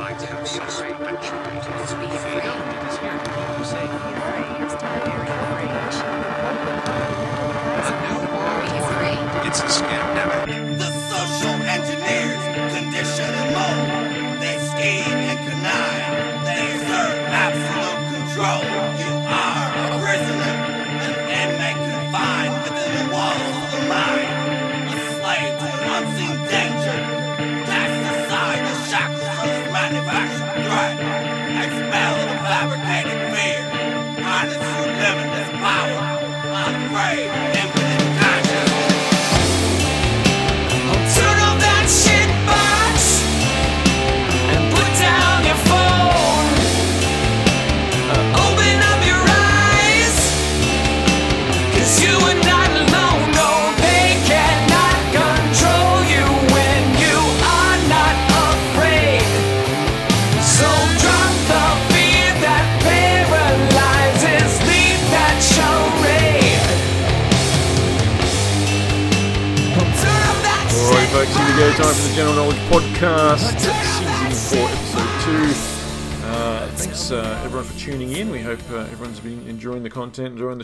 It's a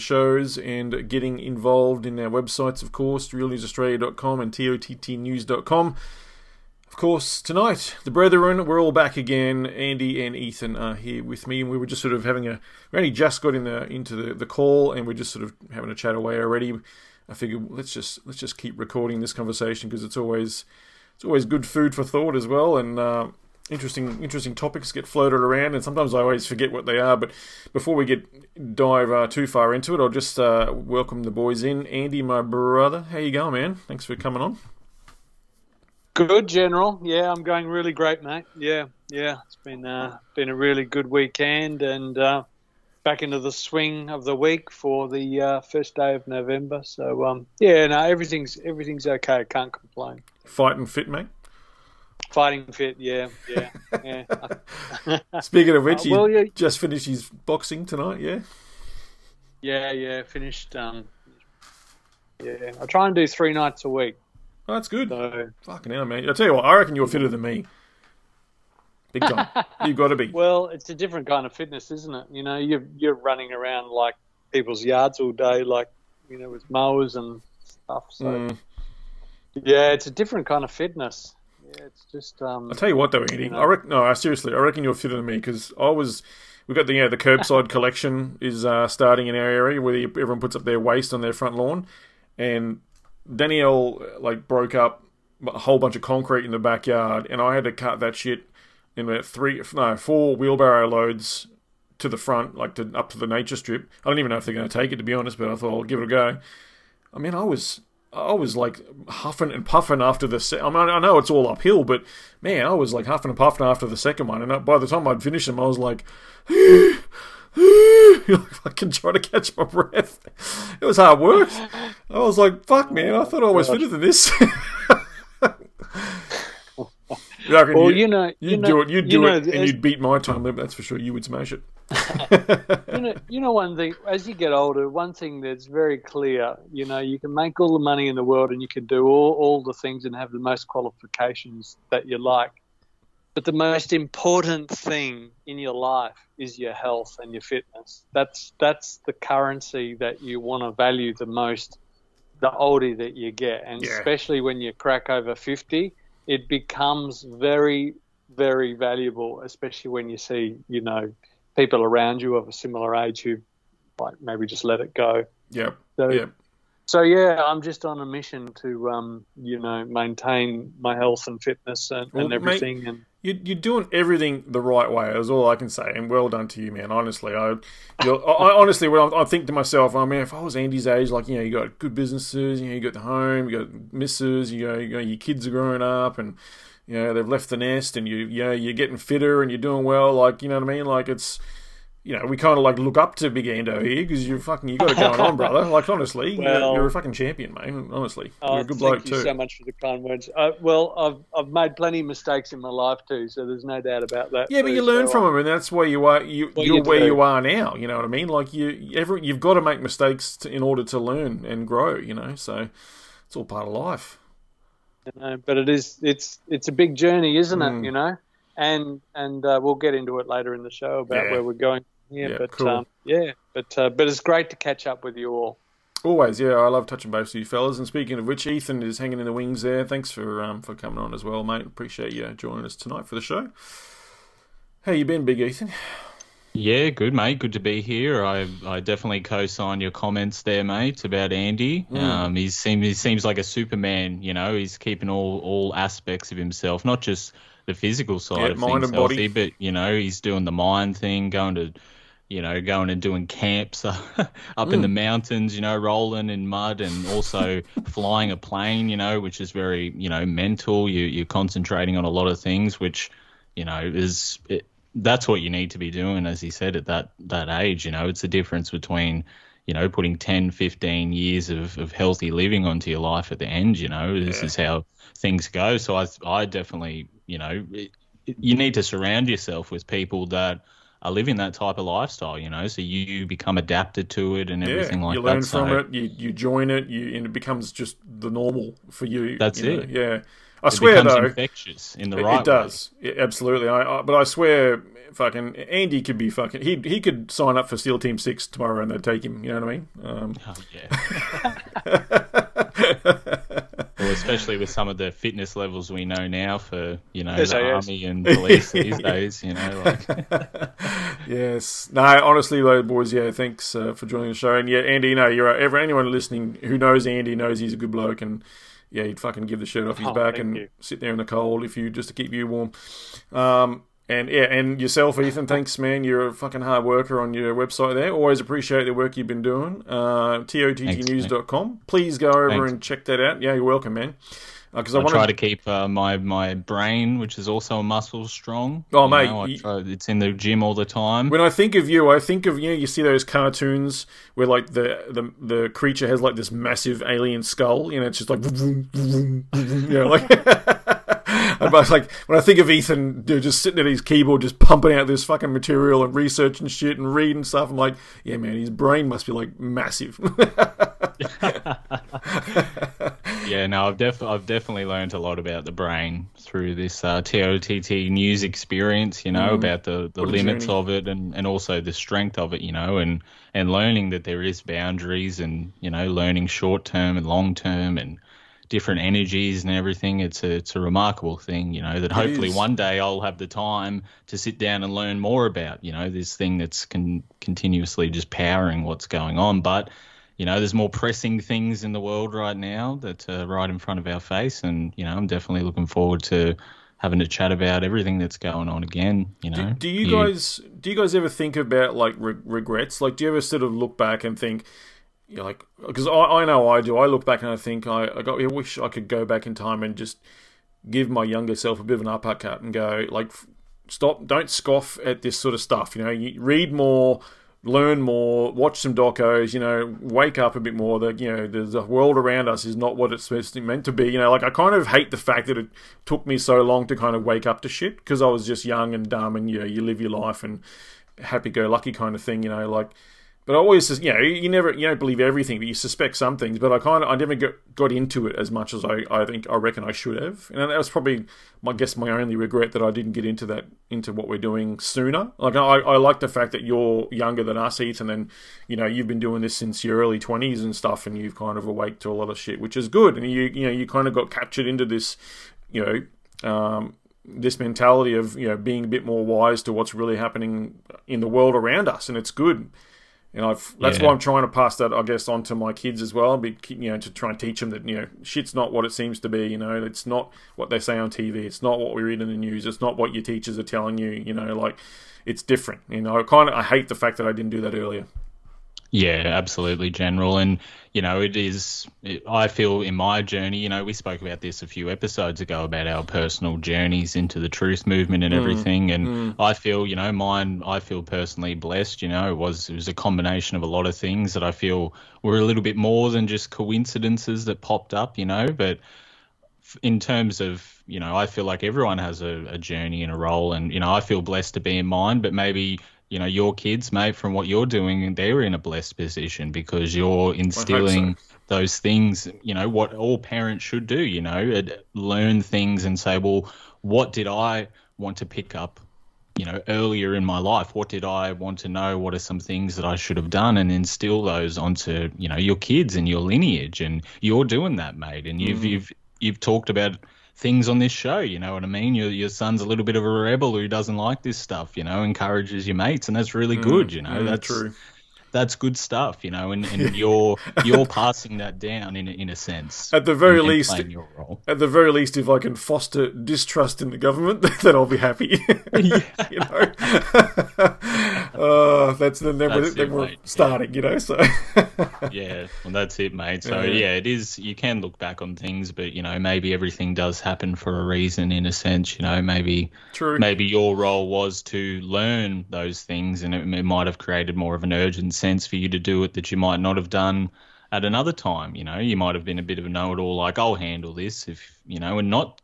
shows, and getting involved in our websites, of course, realnewsaustralia.com and tottnews.com. Of course, tonight, the brethren, we're all back again. Andy and Ethan are here with me, and we were just sort of having a. We only just got in the into the, the call, and we're just sort of having a chat away already. I figured let's just let's just keep recording this conversation because it's always it's always good food for thought as well, and uh, interesting interesting topics get floated around, and sometimes I always forget what they are. But before we get dive uh, too far into it, I'll just uh, welcome the boys in. Andy, my brother, how you going, man? Thanks for coming on. Good, General. Yeah, I'm going really great, mate. Yeah, yeah. It's been uh, been a really good weekend, and uh, back into the swing of the week for the uh, first day of November. So, um, yeah, no, everything's everything's okay. I can't complain. Fighting fit, mate. Fighting fit. Yeah, yeah, yeah. Speaking of which, Uh, he well, yeah. just finished his boxing tonight, yeah? yeah, yeah. Finished. Um, yeah, I try and do three nights a week. Oh, that's good. So, Fucking hell, man. I'll tell you what, I reckon you're fitter than me. Big time. You've got to be. well, it's a different kind of fitness, isn't it? You know, you're you're running around like people's yards all day, like you know, with mowers and stuff. So. Mm. Yeah, it's a different kind of fitness. Yeah, it's just um, I'll tell you what, though, Andy. know. I reckon, no, seriously, I reckon you're fitter than me because I was. We've got the, you know, the curbside collection is uh, starting in our area where the, everyone puts up their waste on their front lawn. And Danielle, like, broke up a whole bunch of concrete in the backyard, and I had to cut that shit in about three, no, four wheelbarrow loads to the front, like to up to the nature strip. I don't even know if they're going to take it, to be honest, but I thought I'll give it a go. I mean, I was, I was like huffing and puffing after the. Se- I mean, I know it's all uphill, but man, I was like huffing and puffing after the second one, and by the time I'd finished them, I was like, like fucking trying to catch my breath. It was hard work. I was like, fuck, man, I thought I was fitter than this. You well, you, you know, you'd you know, do it, you'd you do know, it, and you'd beat my time limit. That's for sure. You would smash it. you know, you know, one thing. As you get older, one thing that's very clear. You know, you can make all the money in the world, and you can do all all the things and have the most qualifications that you like. But the most important thing in your life is your health and your fitness. That's that's the currency that you want to value the most. The older that you get, and Yeah. especially when you crack over fifty, it becomes very, very valuable. Especially when you see, you know, people around you of a similar age who, like, maybe just let it go. Yep. So, Yep. so yeah, I'm just on a mission to, um, you know, maintain my health and fitness and, Well, and mate, everything. and You, you're doing everything the right way. Is all I can say, and well done to you, man. Honestly, I, I I- honestly, when I, I think to myself, I mean, if I was Andy's age, like you know, you got good businesses, you know, you got the home, you got missus, you know, you know, your kids are growing up, and you know, they've left the nest, and you, you know, you're getting fitter, and you're doing well. Like, you know what I mean? Like, it's. You know, we kind of like look up to Big Ando here because you fucking you got it going on, brother. Like honestly, you're, you're a fucking champion, man. Honestly, oh, you're a good bloke. too. thank you so much for the kind words. Uh, well, I've I've made plenty of mistakes in my life too, so there's no doubt about that. Yeah, but you learn So, from uh, them, and that's where you are. You, Well, you're you where do. you are now. You know what I mean? Like you, every, you've got to make mistakes to, in order to learn and grow. You know, so it's all part of life. you know, but it is it's it's a big journey, isn't Mm. it? You know, and and uh, we'll get into it later in the show about Yeah. where we're going. Yeah, Yeah, but cool. um, yeah, but uh, but it's great to catch up with you all. Always, yeah. I love touching base with you fellas. And speaking of which, Ethan is hanging in the wings there. Thanks for um, for coming on as well, mate. Appreciate you joining us tonight for the show. How you been, Big Ethan? Yeah, good mate. Good to be here. I I definitely co-sign your comments there, mate, about Andy. Mm. Um, he seems he seems like a Superman. You know, he's keeping all all aspects of himself, not just the physical side Yeah, of mind things and body. healthy, but you know, he's doing the mind thing, going to, you know, going and doing camps up in Mm. the mountains. You know, rolling in mud, and also flying a plane. You know, which is very you know mental. You you're concentrating on a lot of things, which you know is it, that's what you need to be doing as he said at that that age you know it's the difference between you know putting 10 15 years of, of healthy living onto your life at the end you know this is how things go so i i definitely you know it- you need to surround yourself with people that are living that type of lifestyle you know so you become adapted to it and everything yeah, like that. you that learn so, from it. You you join it. You and it becomes just the normal for you. That's you know? it. Yeah, I it swear though, infectious in the It, right it does. Yeah, absolutely. I, I, but I swear, fucking Andy could be fucking. He he could sign up for SEAL Team Six tomorrow, and they'd take him. You know what I mean? Um. Oh, yeah. well, especially with some of the fitness levels we know now for you know the SAS. army and police these days. You know, like yes. No. Honestly, though, boys. Yeah. Thanks uh, for joining the show. And yeah, Andy. You know, you're right. Ever anyone listening who knows Andy knows he's a good bloke, and yeah, he'd fucking give the shirt off his Oh, back and you. sit there in the cold if you just to keep you warm. Um, and yeah, and yourself, Ethan. Thanks, man. You're a fucking hard worker on your website there. Always appreciate the work you've been doing. Uh, tottnews.com. Please go over Thanks. and check that out. Yeah, you're welcome, man. Because I I want try to keep uh, my my brain, which is also a muscle, strong. Oh, You mate, know, I you- try, it's in the gym all the time. When I think of you, I think of you. know, You see those cartoons where like the the, the creature has like this massive alien skull. You know, it's just like you know, like. But like when I think of Ethan just sitting at his keyboard, just pumping out this fucking material and researching shit and reading stuff, I'm like, yeah, man, his brain must be like massive. Yeah, no, I've def- I've definitely learned a lot about the brain through this uh, TOTT news experience. You know about the, the Mm. Limits journey. of it and, and also the strength of it. You know, and and learning that there is boundaries and you know learning short term and long term and different energies and everything. It's a it's a remarkable thing. You know that hopefully is. one day I'll have the time to sit down and learn more about. You know this thing that's con- continuously just powering what's going on, but you know, there's more pressing things in the world right now that are right in front of our face, and you know, I'm definitely looking forward to having a chat about everything that's going on again. You know, Do you guys do you guys ever think about like re- regrets? Like, do you ever sort of look back and think, you know, like, because I, I know I do. I look back and I think I I, got, I wish I could go back in time and just give my younger self a bit of an uppercut and go like, stop, don't scoff at this sort of stuff. You know, you read more. Learn more, watch some docos, you know, wake up a bit more. That you know, the, the world around us is not what it's meant to be. You know, like I kind of hate the fact that it took me so long to kind of wake up to shit because I was just young and dumb, and you know, you live your life and happy-go-lucky kind of thing. You know, like but I always, you know, you never, you don't believe everything, but you suspect some things. But I kind of, I never got, got into it as much as I, I think, I reckon I should have. And that was probably, I guess, my only regret that I didn't get into that, into what we're doing sooner. Like, I, I like the fact that you're younger than us, Ethan, and, then you know, you've been doing this since your early 20s and stuff, and you've kind of awake to a lot of shit, which is good. And you, you know, you kind of got captured into this, you know, um, this mentality of, you know, being a bit more wise to what's really happening in the world around us, and it's good. And I've that's Yeah. why I'm trying to pass that, I guess, on to my kids as well. Be, you know, to try and teach them that you know, shit's not what it seems to be. You know, it's not what they say on TV. It's not what we read in the news. It's not what your teachers are telling you. You know, like it's different. You know, I kind of I hate the fact that I didn't do that earlier. Yeah, absolutely, General. And, you know, it is, it, I feel in my journey, you know, we spoke about this a few episodes ago about our personal journeys into the truth movement and mm. everything. And mm. I feel, you know, mine, I feel personally blessed, you know, it was, it was a combination of a lot of things that I feel were a little bit more than just coincidences that popped up, you know, but in terms of you know i feel like everyone has a, a journey and a role and you know i feel blessed to be in mine but maybe you know your kids mate from what you're doing they're in a blessed position because you're instilling those things you know what all parents should do you know learn things and say well what did i want to pick up you know earlier in my life? What did i want to know? What are some things that i should have done? And instill those onto you know your kids and your lineage. And you're doing that mate. And you've mm. you've you've talked about things on this show you know what i mean? Your, your son's a little bit of a rebel who doesn't like this stuff you know encourages your mates and that's really good you know? Mm, that's true. that's good stuff you know and, and you're you're passing that down in a, in a sense At the very and- and least- role. At the very least, if I can foster distrust in the government, then I'll be happy. you know, uh, that's the then, we're, That's then it, we're starting. You know, so yeah, well, that's it, mate. So Yeah. yeah. it is. You can look back on things, but you know, maybe everything does happen for a reason. In a sense, you know, maybe true. maybe your role was to learn those things, and it, it might have created more of an urgent sense for you to do it that you might not have done at another time. You know, you might have been a bit of a know-it-all, like I'll handle this, if you know, and not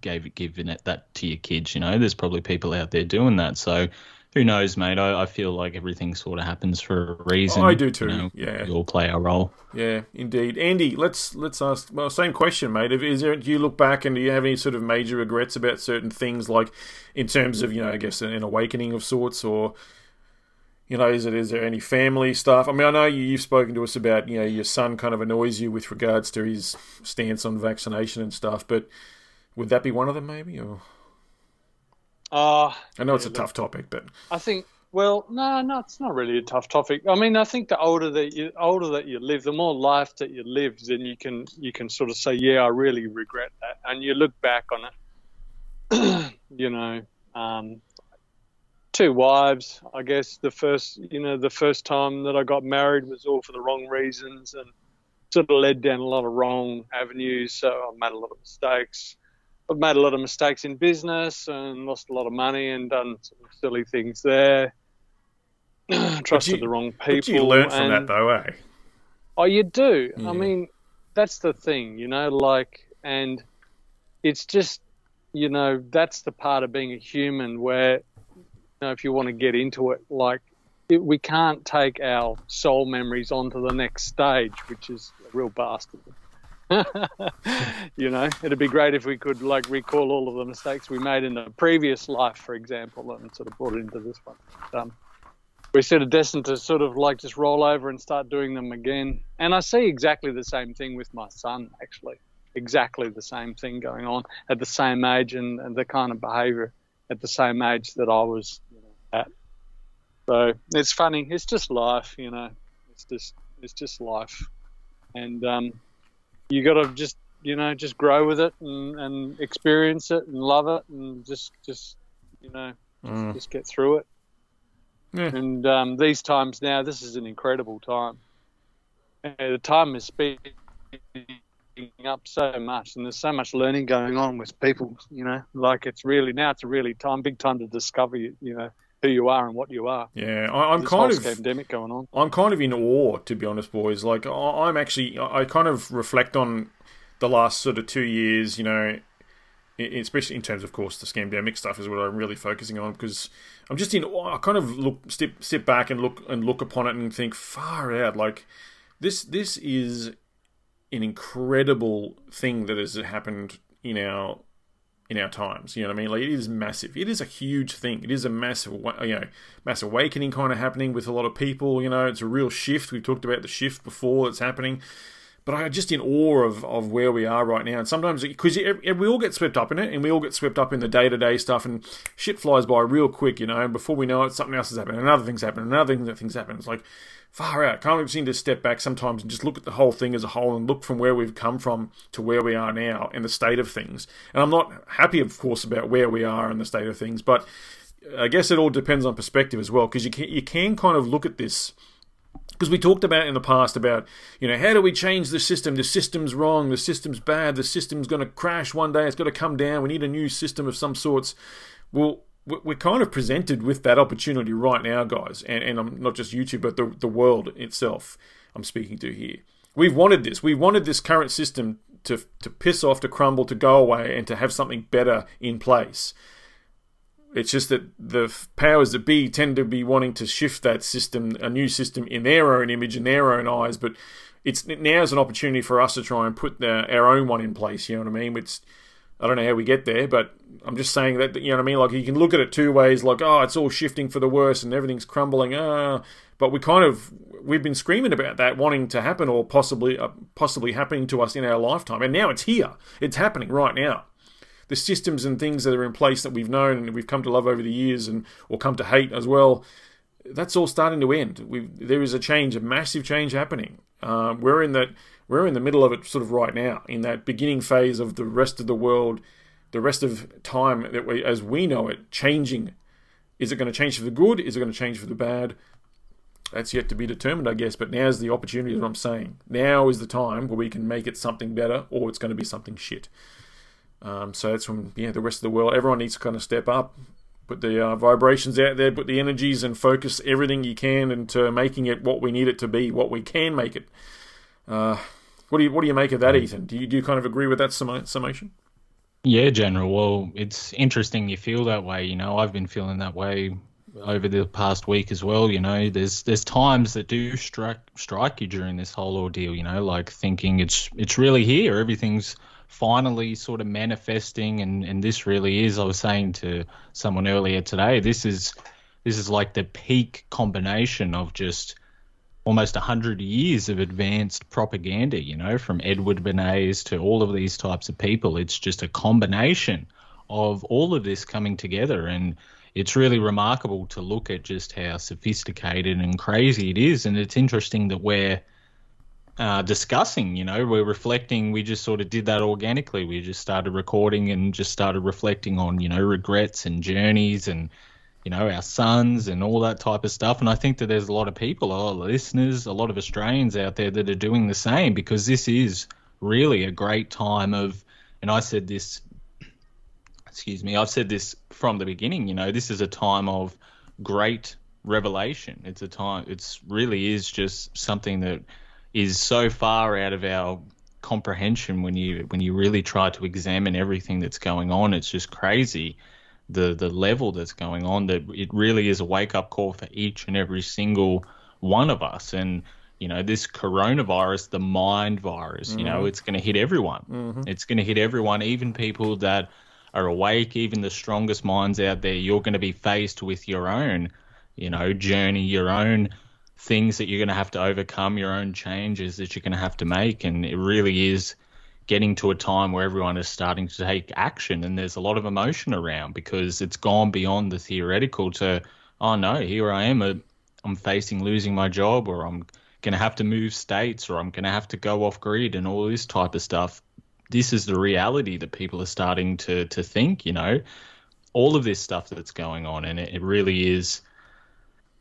gave giving it that to your kids. You know, there's probably people out there doing that. So. Who knows, mate? I, I feel like everything sort of happens for a reason. I do too, You know, yeah. we all play our role. Yeah, indeed. Andy, let's let's ask. Well, same question, mate. If- Is there? Do you look back and do you have any sort of major regrets about certain things, like in terms of you know, I guess an awakening of sorts, or you know, is it is there any family stuff? I mean, I know you, you've spoken to us about you know your son kind of annoys you with regards to his stance on vaccination and stuff, but would that be one of them, maybe? Or Uh, I know it's a tough topic, but I think. Well, no, no, it's not really a tough topic. I mean, I think the older that you older that you live, the more life that you live, then you can you can sort of say, yeah, I really regret that, and you look back on it. you know, um, two wives. I guess the first, you know, the first time that I got married was all for the wrong reasons, and sort of led down a lot of wrong avenues. So I made a lot of mistakes. I've made a lot of mistakes in business and lost a lot of money and done some silly things there. Trusted you- the wrong people. but you learn from that though, eh? Oh, you do. Yeah. I mean, that's the thing, you know, like, and it's just, you know, that's the part of being a human where, you know, if you want to get into it, like, it, we can't take our soul memories onto the next stage, which is a real bastard. you know, it'd be great if we could, like, recall all of the mistakes we made in the previous life, for example, and sort of brought it into this one. Um, we're sort of destined to sort of like just roll over and start doing them again. And I see exactly the same thing with my son, actually. Exactly the same thing going on at the same age and, and the kind of behavior at the same age that I was at. So it's funny. It's just life, you know. It's just it's just life, and um, you got to just you know just grow with it and, and experience it and love it and just just you know just, just get through it. Yeah. And um, these times now, this is an incredible time. And the time is speeding up so much, and there's so much learning going on with people. You know, like it's really now it's a really time, big time to discover you, you know who you are and what you are. Yeah, I, I'm This kind of. pandemic going on. I'm kind of in awe, to be honest, boys. Like, I- I'm actually, I kind of reflect on the last sort of two years, you know, especially in terms, of course, the scamdemic stuff is what I'm really focusing on because I'm just in awe. I kind of look, step, step back and look and look upon it and think, far out, like this, this is an incredible thing that has happened in our in our times. You know what I mean? Like it is massive. It is a huge thing. It is a massive, you know, mass awakening kind of happening with a lot of people. You know, it's a real shift. We've talked about the shift before that's happening. But I'm just in awe of, of where we are right now. And sometimes, because we all get swept up in it, and we all get swept up in the day to day stuff, and shit flies by real quick, you know. And before we know it, something else is happening, another thing's happening, another thing, thing's happening. It's like far out. Can't we need to step back sometimes and just look at the whole thing as a whole and look from where we've come from to where we are now and the state of things. And I'm not happy, of course, about where we are and the state of things, but I guess it all depends on perspective as well, because you can, you can kind of look at this because we talked about in the past about you know how do we change the system? The system's wrong the system's bad the system's going to crash one day it's got to come down we need a new system of some sorts well we- we're kind of presented with that opportunity right now guys and, and i'm not just youtube but the, the world itself i'm speaking to here. We've wanted this. We wanted this current system to, to piss off to crumble to go away and to have something better in place it's just that the powers that be tend to be wanting to shift that system, a new system, in their own image, in their own eyes. But it's now's an opportunity for us to try and put the, our own one in place. You know what I mean? It's I don't know how we get there, but I'm just saying that you know what I mean. Like you can look at it two ways, like oh, it's all shifting for the worse and everything's crumbling. Ah, but we kind of we've been screaming about that wanting to happen or possibly uh, possibly happening to us in our lifetime, and now it's here. It's happening right now. The systems and things that are in place that we've known and we've come to love over the years and or come to hate as well. That's all starting to end. we there is a change, a massive change happening. Um, we're in that we're in the middle of it sort of right now, in that beginning phase of the rest of the world, the rest of time that we, as we know it, changing. Is it going to change for the good? Is it going to change for the bad? That's yet to be determined, I guess. But now's the opportunity that I'm saying. Now is the time where we can make it something better, or it's going to be something shit. Um, so that's from yeah the rest of the world. Everyone needs to kind of step up, put the uh, vibrations out there, put the energies, and focus everything you can into making it what we need it to be, what we can make it. Uh, what do you what do you make of that, Ethan? Do you do you kind of agree with that summation? Yeah, General. Well, it's interesting you feel that way. You know, I've been feeling that way over the past week as well. You know, there's there's times that do strike strike you during this whole ordeal. You know, like thinking it's it's really here. Everything's finally sort of manifesting, and and this really is. I was saying to someone earlier today, this is this is like the peak combination of just almost 100 years of advanced propaganda, you know, from Edward Bernays to all of these types of people. It's just a combination of all of this coming together. And it's really remarkable to look at just how sophisticated and crazy it is. And it's interesting that we're uh, discussing, you know, we're reflecting. We just sort of did that organically. We just started recording and just started reflecting on, you know, regrets and journeys and you know, our sons and all that type of stuff. And I think that there's a lot of people, a lot of listeners, a lot of Australians out there that are doing the same because this is really a great time of, and I said this, excuse me, I've said this from the beginning, you know, this is a time of great revelation. It's a time, it's really is just something that is so far out of our comprehension when you when you really try to examine everything that's going on it's just crazy the the level that's going on that it really is a wake up call for each and every single one of us and you know this coronavirus the mind virus mm-hmm. you know mm-hmm. it's going to hit everyone mm-hmm. it's going to hit everyone even people that are awake even the strongest minds out there you're going to be faced with your own you know journey your own things that you're going to have to overcome your own changes that you're going to have to make. And it really is getting to a time where everyone is starting to take action and there's a lot of emotion around because it's gone beyond the theoretical to oh no here i am uh, I'm facing losing my job or i'm going to have to move states or i'm going to have to go off grid and all this type of stuff. This is the reality that people are starting to to think you know all of this stuff that's going on. And it, it really is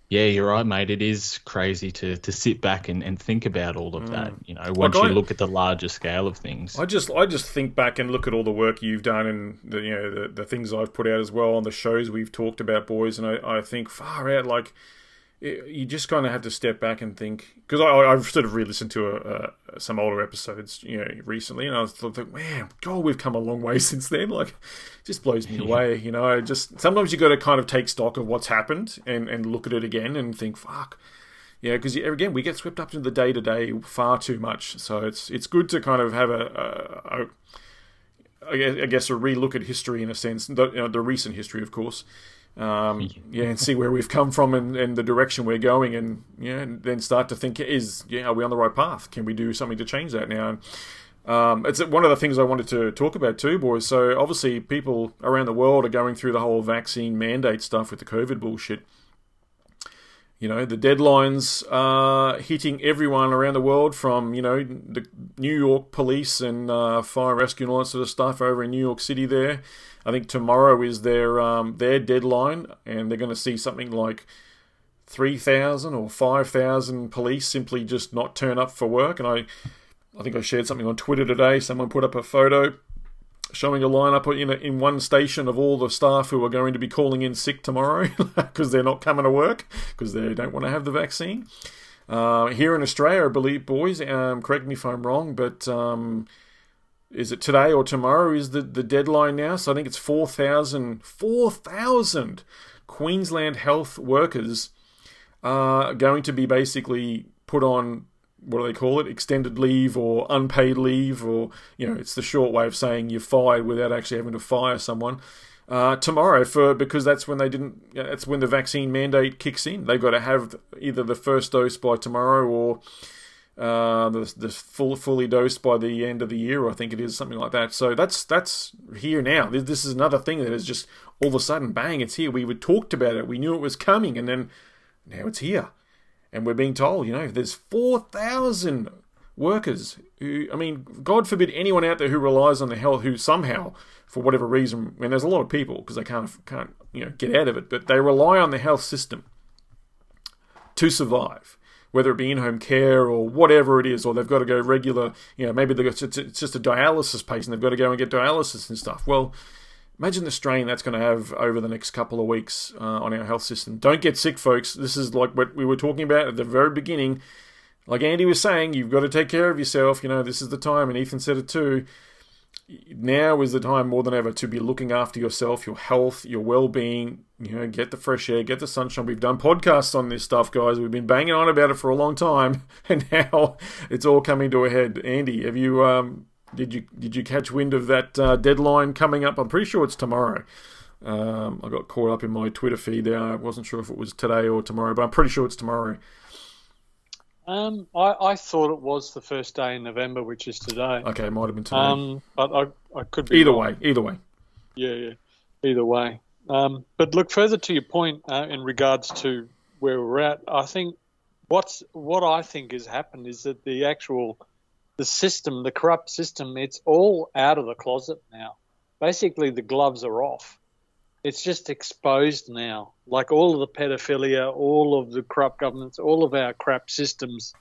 yeah, you're right, mate. It is crazy to, to sit back and, and think about all of mm. that. You know, once like you look at the larger scale of things. I just I just think back and look at all the work you've done and the you know the, the things I've put out as well on the shows we've talked about, boys, and I, I think far out like you just kind of have to step back and think because I've sort of re-listened to a, a, some older episodes, you know, recently, and I was man, God, we've come a long way since then. Like, it just blows me away, you know. Just sometimes you got to kind of take stock of what's happened and and look at it again and think, fuck, yeah, because again, we get swept up into the day to day far too much. So it's it's good to kind of have a, a, a I guess a re-look at history in a sense, the, you know, the recent history, of course, um, yeah, and see where we've come from and, and the direction we're going, and yeah, and then start to think: is yeah, are we on the right path? Can we do something to change that now? Um, it's one of the things I wanted to talk about too, boys. So obviously, people around the world are going through the whole vaccine mandate stuff with the COVID bullshit. You know, the deadlines are hitting everyone around the world from, you know, the New York police and uh, fire rescue and all that sort of stuff over in New York City there. I think tomorrow is their um, their deadline, and they're going to see something like 3,000 or 5,000 police simply just not turn up for work. And I, I think I shared something on Twitter today. Someone put up a photo showing a lineup in, a, in one station of all the staff who are going to be calling in sick tomorrow because they're not coming to work because they don't want to have the vaccine. Uh, here in Australia, I believe, boys, um, correct me if I'm wrong, but um, is it today or tomorrow is the, the deadline now? So I think it's 4,000 4,000 Queensland health workers are going to be basically put on what do they call it? Extended leave or unpaid leave, or you know, it's the short way of saying you're fired without actually having to fire someone. Uh, tomorrow, for because that's when they didn't. That's when the vaccine mandate kicks in. They've got to have either the first dose by tomorrow or uh, the, full fully dosed by the end of the year. I think it is something like that. So that's that's here now. This, this is another thing that is just all of a sudden, bang! It's here. We would talked about it. We knew it was coming, and then now it's here, and we're being told, you know, there's four thousand workers who, I mean, God forbid anyone out there who relies on the health, who somehow, for whatever reason, and there's a lot of people because they can't can't you know get out of it, but they rely on the health system to survive whether it be in-home care or whatever it is, or they've got to go regular, you know, maybe it's just a dialysis patient, they've got to go and get dialysis and stuff. Well, imagine the strain that's going to have over the next couple of weeks uh, on our health system. Don't get sick, folks. This is like what we were talking about at the very beginning. Like Andy was saying, you've got to take care of yourself. You know, this is the time, and Ethan said it too now is the time more than ever to be looking after yourself, your health, your well-being. You know, get the fresh air, get the sunshine. We've done podcasts on this stuff, guys. We've been banging on about it for a long time, and now it's all coming to a head. Andy, have you um, did you did you catch wind of that uh, deadline coming up? I'm pretty sure it's tomorrow. Um, I got caught up in my Twitter feed there. I wasn't sure if it was today or tomorrow, but I'm pretty sure it's tomorrow. Um, I, I thought it was the first day in November, which is today. Okay, it might have been today. Um, but I, I could be either wrong. way, either way. Yeah, yeah. Either way. Um, but look further to your point uh, in regards to where we're at. I think what's what I think has happened is that the actual the system, the corrupt system, it's all out of the closet now. Basically, the gloves are off. It's just exposed now. Like all of the pedophilia, all of the corrupt governments, all of our crap systems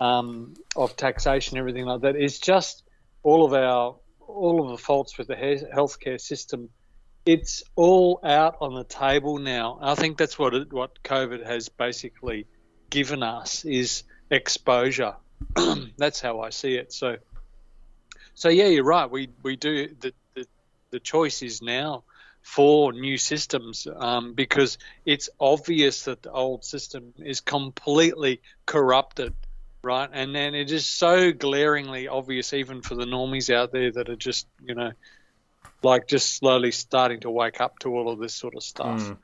um, of taxation, everything like that. It's just all of our all of the faults with the healthcare system. It's all out on the table now. I think that's what it, what COVID has basically given us is exposure. that's how I see it. So, so yeah, you're right. We we do the the, the choice is now for new systems um, because it's obvious that the old system is completely corrupted, right? And then it is so glaringly obvious, even for the normies out there that are just, you know, like just slowly starting to wake up to all of this sort of stuff.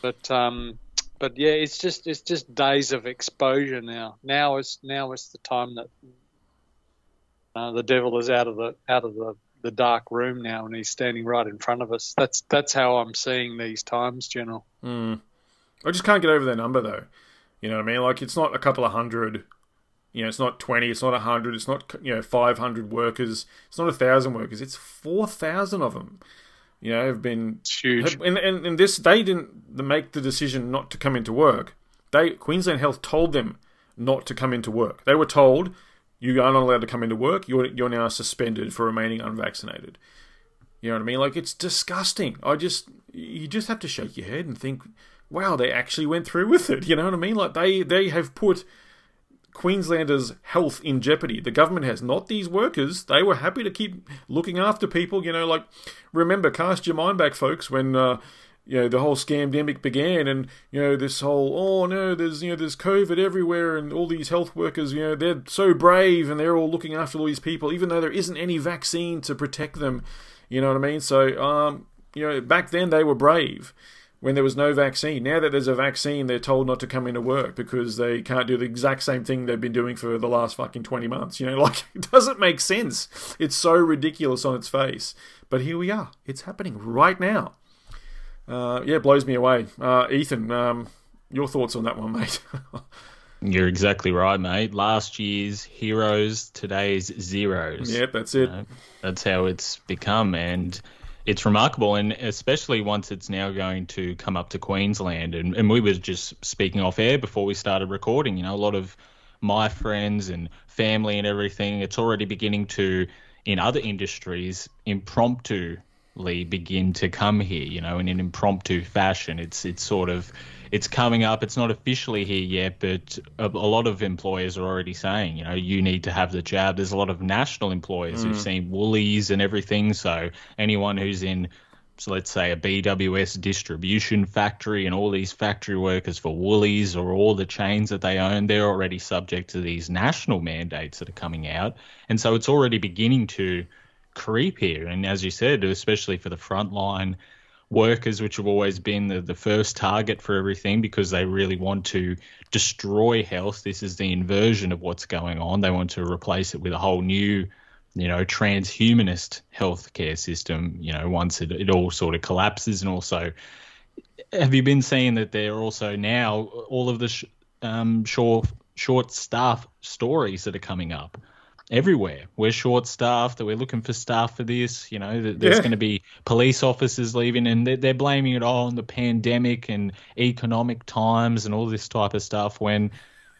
But um, but yeah, it's just it's just days of exposure now. Now it's now it's the time that uh, the devil is out of the out of the the dark room now, and he's standing right in front of us. That's that's how I'm seeing these times, General. Hmm. I just can't get over that number though. You know what I mean? Like it's not a couple of hundred. You know, it's not twenty. It's not a hundred. It's not you know five hundred workers. It's not a thousand workers. It's four thousand of them. You know, have been It's huge. And, and and this they didn't make the decision not to come into work. They Queensland Health told them not to come into work. They were told you are not allowed to come into work. You're you're now suspended for remaining unvaccinated. You know what I mean? Like it's disgusting. I just you just have to shake your head and think, wow, they actually went through with it. You know what I mean? Like they they have put Queenslanders' health in jeopardy. The government has, not these workers. They were happy to keep looking after people. You know, like remember, cast your mind back, folks, when. Uh, you know the whole scamdemic began, and you know this whole oh no, there's you know there's COVID everywhere, and all these health workers, you know they're so brave, and they're all looking after all these people, even though there isn't any vaccine to protect them. You know what I mean? So um, you know back then they were brave when there was no vaccine. Now that there's a vaccine, they're told not to come into work because they can't do the exact same thing they've been doing for the last fucking 20 months. You know, like, it doesn't make sense. It's so ridiculous on its face. But here we are. It's happening right now. Uh, yeah, it blows me away. Uh, Ethan, um, your thoughts on that one, mate? You're exactly right, mate. Last year's heroes, today's zeros. yep, that's it. know, that's how it's become, and it's remarkable. And especially once it's now going to come up to Queensland, and, and we were just speaking off air before we started recording. You know, a lot of my friends and family and everything, it's already beginning to, in other industries, impromptu begin to come here, you know, in an impromptu fashion. It's it's sort of it's coming up. It's not officially here yet, but a, a lot of employers are already saying, you know, you need to have the jab. There's a lot of national employers who've mm. seen Woolies and everything. So anyone who's in so let's say a BWS distribution factory and all these factory workers for Woolies or all the chains that they own, they're already subject to these national mandates that are coming out. And so it's already beginning to creep here. And as you said, especially for the frontline workers, which have always been the, the first target for everything because they really want to destroy health. This is the inversion of what's going on. They want to replace it with a whole new you know, transhumanist healthcare system, you know, once it, it all sort of collapses. And also, have you been seeing that there are also now all of the sh- um, short staff stories that are coming up? Everywhere, we're short staffed. That we're looking for staff for this. You know, that there's Yeah. going to be police officers leaving, and they're, they're blaming it all on the pandemic and economic times and all this type of stuff. When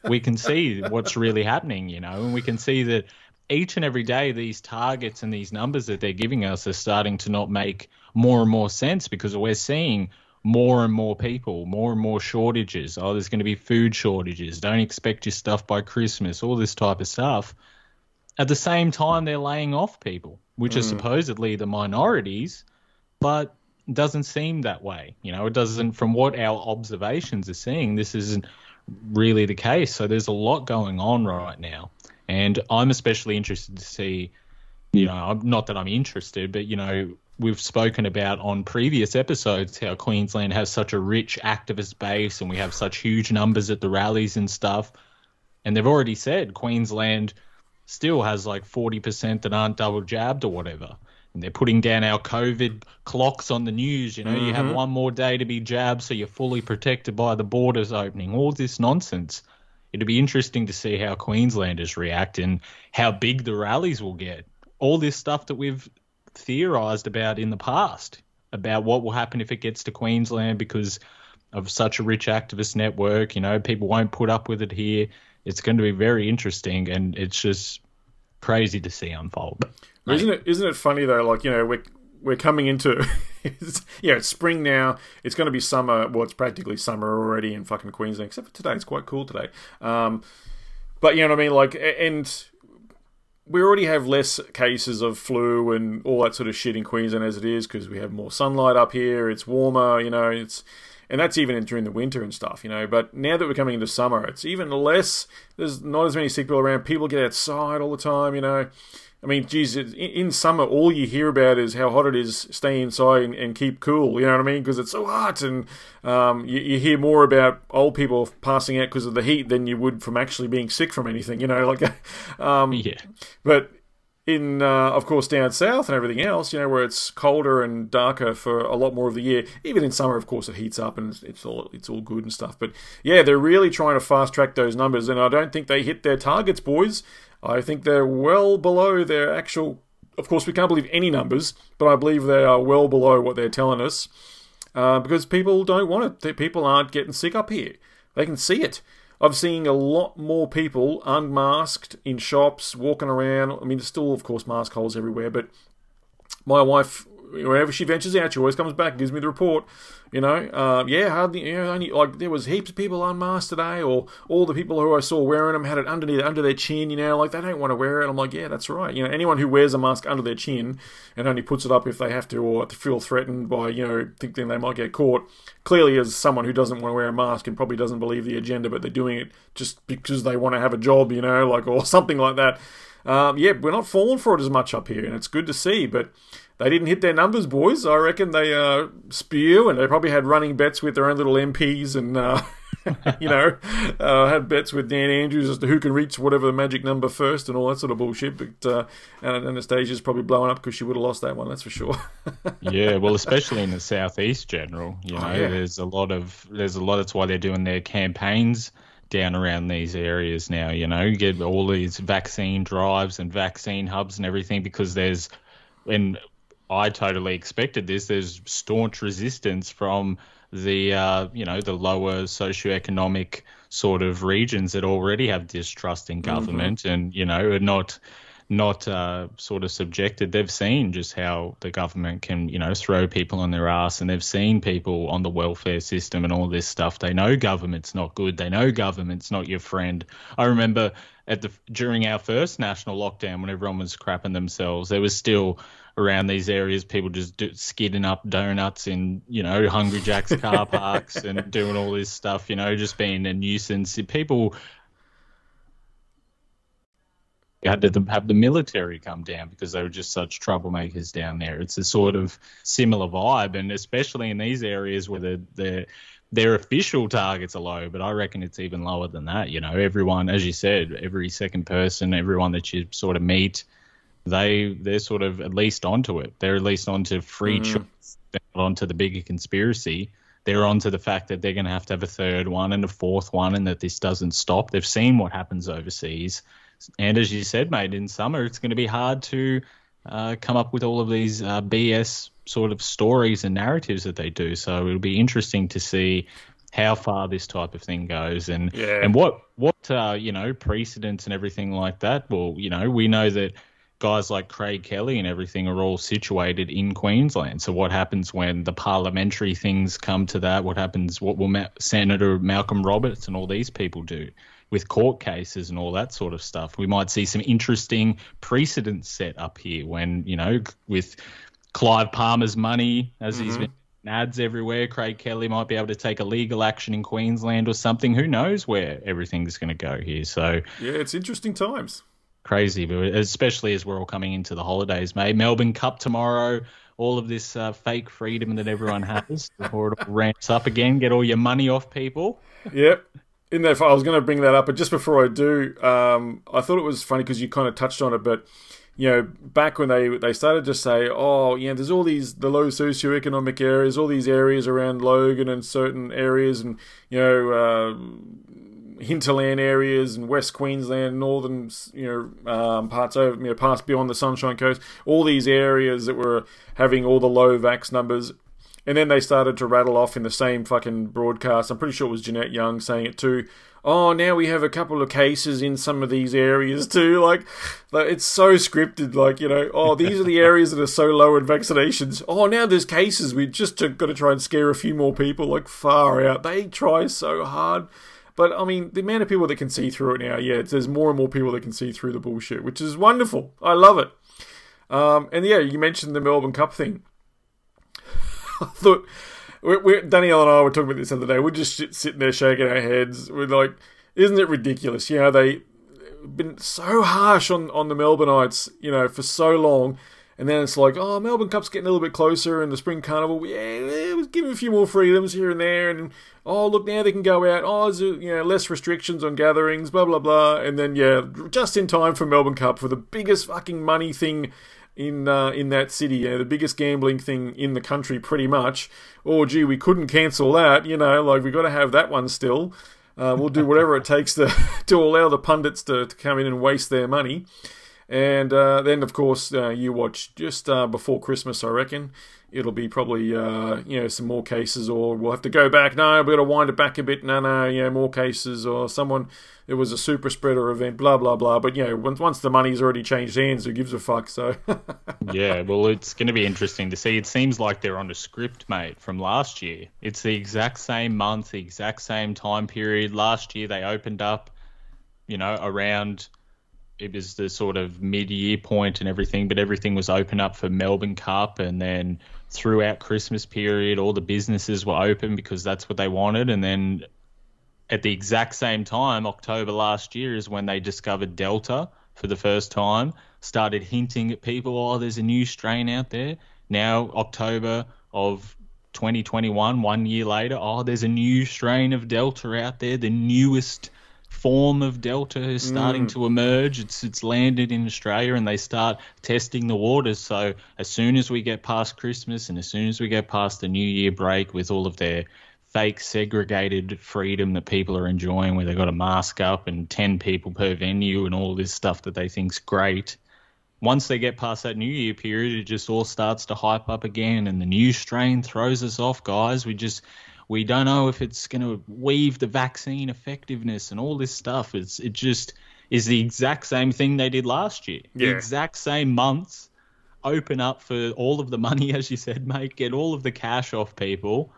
we can see what's really happening, you know, and we can see that each and every day these targets and these numbers that they're giving us are starting to not make more and more sense because we're seeing more and more people, more and more shortages. Oh, there's going to be food shortages. Don't expect your stuff by Christmas, all this type of stuff. At the same time, they're laying off people, which are mm. supposedly the minorities, but doesn't seem that way. You know, it doesn't, from what our observations are seeing, this isn't really the case. So there's a lot going on right now. And I'm especially interested to see, you know, not that I'm interested, but, you know, we've spoken about on previous episodes how Queensland has such a rich activist base and we have such huge numbers at the rallies and stuff. And they've already said Queensland still has like 40% that aren't double jabbed or whatever. And they're putting down our COVID clocks on the news. You know, you have mm-hmm. one more day to be jabbed, so you're fully protected by the borders opening. All this nonsense. It'll be interesting to see how Queenslanders react and how big the rallies will get. All this stuff that we've theorised about in the past about what will happen if it gets to Queensland because of such a rich activist network. You know, people won't put up with it here. It's going to be very interesting, and it's just crazy to see unfold. Isn't it? Isn't it funny though? Like you know, we're we're coming into yeah, it's spring now. It's going to be summer. Well, it's practically summer already in fucking Queensland, except for today. It's quite cool today. Um, but you know what I mean? Like, and we already have less cases of flu and all that sort of shit in Queensland as it is because we have more sunlight up here. It's warmer, you know. It's and that's even during the winter and stuff, you know. But now that we're coming into summer, it's even less. There's not as many sick people around. People get outside all the time, you know. I mean, geez, in, summer, all you hear about is how hot it is. Stay inside and, and keep cool. You know what I mean? Because it's so hot, and um, you, you hear more about old people passing out because of the heat than you would from actually being sick from anything. You know, like, um, Yeah. but in, uh, of course, down south and everything else, you know, where it's colder and darker for a lot more of the year. Even in summer, of course, it heats up and it's, all it's all good and stuff. But yeah, they're really trying to fast track those numbers, and I don't think they hit their targets, boys. I think they're well below their actual. Of course, we can't believe any numbers, but I believe they are well below what they're telling us uh, because people don't want it. People aren't getting sick up here. They can see it. I've seen a lot more people unmasked in shops, walking around. I mean, there's still, of course, mask holes everywhere, but my wife, wherever she ventures out, she always comes back gives me the report. You know, uh, yeah, hardly, you know, only like there was heaps of people unmasked today, or all the people who I saw wearing them had it underneath under their chin. You know, like they don't want to wear it. I'm like, yeah, that's right. You know, anyone who wears a mask under their chin and only puts it up if they have to or feel threatened by you know thinking they might get caught, clearly is someone who doesn't want to wear a mask and probably doesn't believe the agenda, but they're doing it just because they want to have a job. You know, like or something like that. Um, yeah, we're not falling for it as much up here, and it's good to see, but they didn't hit their numbers, boys. I reckon they uh, spew, and they probably had running bets with their own little MPs, and uh, you know, uh, had bets with Dan Andrews as to who can reach whatever the magic number first, and all that sort of bullshit. But uh, Annastacia's probably blowing up because she would have lost that one. That's for sure. yeah, well, especially in the southeast, general. You know, Oh, yeah. there's a lot of there's a lot. That's why they're doing their campaigns down around these areas now. You know, get all these vaccine drives and vaccine hubs and everything because there's and I totally expected this. There's staunch resistance from the uh, you know the lower socioeconomic sort of regions that already have distrust in government and you know are not not uh, sort of subjected. They've seen just how the government can, you know, throw people on their ass, and they've seen people on the welfare system and all this stuff. They know government's not good. They know government's not your friend. I remember at the during our first national lockdown, when everyone was crapping themselves, there was still around these areas, people just do, skidding up donuts in, you know, Hungry Jack's car parks and doing all this stuff, you know, just being a nuisance. People had to have the military come down because they were just such troublemakers down there. It's a sort of similar vibe, and especially in these areas where the the their official targets are low, but I reckon it's even lower than that. You know, everyone, as you said, every second person, everyone that you sort of meet, they they're sort of at least onto it. They're at least onto free choice, they're not onto the bigger conspiracy. They're onto the fact that they're going to have to have a third one and a fourth one, and that this doesn't stop. They've seen what happens overseas, and as you said, mate, in summer it's going to be hard to uh, come up with all of these uh, BS sort of stories and narratives that they do. So it'll be interesting to see how far this type of thing goes and Yeah. and what what uh, you know precedents and everything like that. Well, you know, we know that guys like Craig Kelly and everything are all situated in Queensland. So what happens when the parliamentary things come to that? What happens? What will Ma- Senator Malcolm Roberts and all these people do with court cases and all that sort of stuff? We might see some interesting precedents set up here when you know with Clive Palmer's money as he's mm-hmm. been ads everywhere. Craig Kelly might be able to take a legal action in Queensland or something. Who knows where everything's going to go here? So Yeah, it's interesting times. Crazy, but especially as we're all coming into the holidays, mate. Melbourne Cup tomorrow. All of this uh, fake freedom that everyone has before it all ramps up again. Get all your money off people. Yep. In that, I was going to bring that up, but just before I do, um, I thought it was funny because you kind of touched on it. But you know, back when they they started to say, "Oh, yeah, there's all these the low socioeconomic areas, all these areas around Logan and certain areas, and you know, uh, hinterland areas and West Queensland, northern you know um, parts over you know parts beyond the Sunshine Coast, all these areas that were having all the low vax numbers." And then they started to rattle off in the same fucking broadcast. I'm pretty sure it was Jeanette Young saying it too. Oh, now we have a couple of cases in some of these areas too. Like, it's so scripted. Like, you know, oh, these are the areas that are so low in vaccinations. Oh, now there's cases. We just got to try and scare a few more people. Like, far out. They try so hard. But I mean, the amount of people that can see through it now, yeah, there's more and more people that can see through the bullshit, which is wonderful. I love it. Um, and yeah, you mentioned the Melbourne Cup thing. I thought we're, we're, Danielle and I were talking about this the other day. We're just sitting there shaking our heads. We're like, isn't it ridiculous? You know, they've been so harsh on on the Melbourneites, you know, for so long, and then it's like, oh, Melbourne Cup's getting a little bit closer, and the Spring Carnival, yeah, it was giving a few more freedoms here and there, and oh, look, now they can go out. Oh, you know less restrictions on gatherings, blah blah blah, and then yeah, just in time for Melbourne Cup for the biggest fucking money thing in uh, in that city, know, the biggest gambling thing in the country, pretty much. Oh, gee, we couldn't cancel that, you know, like we've got to have that one still. Uh, we'll do whatever it takes to to allow the pundits to, to come in and waste their money. And uh, then, of course, uh, you watch just uh, before Christmas, I reckon. It'll be probably, uh, you know, some more cases, or we'll have to go back. No, we've got to wind it back a bit. No, no, you know, more cases, or someone, it was a super spreader event, blah, blah, blah. But, you know, once, once the money's already changed hands, who gives a fuck? So, Yeah, well, it's going to be interesting to see. It seems like they're on a script, mate, from last year. It's the exact same month, the exact same time period. Last year, they opened up, you know, around it was the sort of mid-year point and everything, but everything was open up for Melbourne Cup, and then throughout Christmas period, all the businesses were open because that's what they wanted, and then at the exact same time, October last year is when they discovered Delta for the first time, started hinting at people, oh, there's a new strain out there. Now, October of 2021, one year later, oh, there's a new strain of Delta out there, the newest form of Delta is starting mm. to emerge. It's it's landed in Australia and they start testing the waters. So as soon as we get past Christmas and as soon as we get past the New Year break with all of their fake segregated freedom that people are enjoying where they've got a mask up and 10 people per venue and all this stuff that they think's great. Once they get past that New Year period, it just all starts to hype up again and the new strain throws us off, guys. We just we don't know if it's going to weave the vaccine effectiveness and all this stuff. It's it just is the exact same thing they did last year. The Yeah. exact same months. Open up for all of the money, as you said, mate. Get all of the cash off people.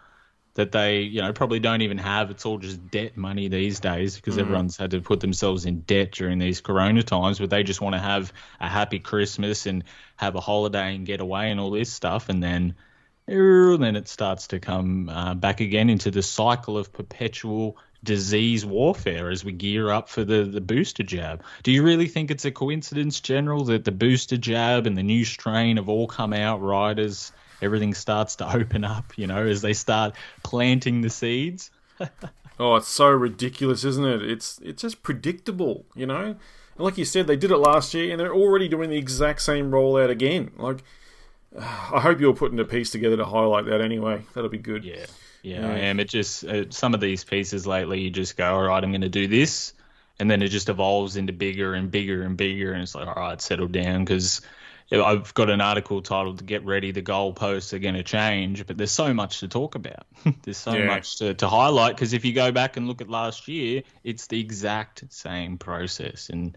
that they, you know, probably don't even have. It's all just debt money these days because mm. everyone's had to put themselves in debt during these corona times, but they just want to have a happy Christmas and have a holiday and get away and all this stuff. And then, then it starts to come uh, back again into the cycle of perpetual disease warfare as we gear up for the, the booster jab. Do you really think it's a coincidence, General, that the booster jab and the new strain have all come out right as everything starts to open up, you know, as they start planting the seeds? Oh, it's so ridiculous, isn't it? It's it's just predictable, you know. And like you said, they did it last year, and they're already doing the exact same rollout again. Like, I hope you're putting a piece together to highlight that. Anyway, that'll be good. Yeah. Yeah, I am. It just uh, some of these pieces lately, you just go, all right, I'm going to do this, and then it just evolves into bigger and bigger and bigger, and it's like, all right, settle down because I've got an article titled "Get Ready, the goalposts are going to change," but there's so much to talk about. there's so Yeah. much to, to highlight because if you go back and look at last year, it's the exact same process, and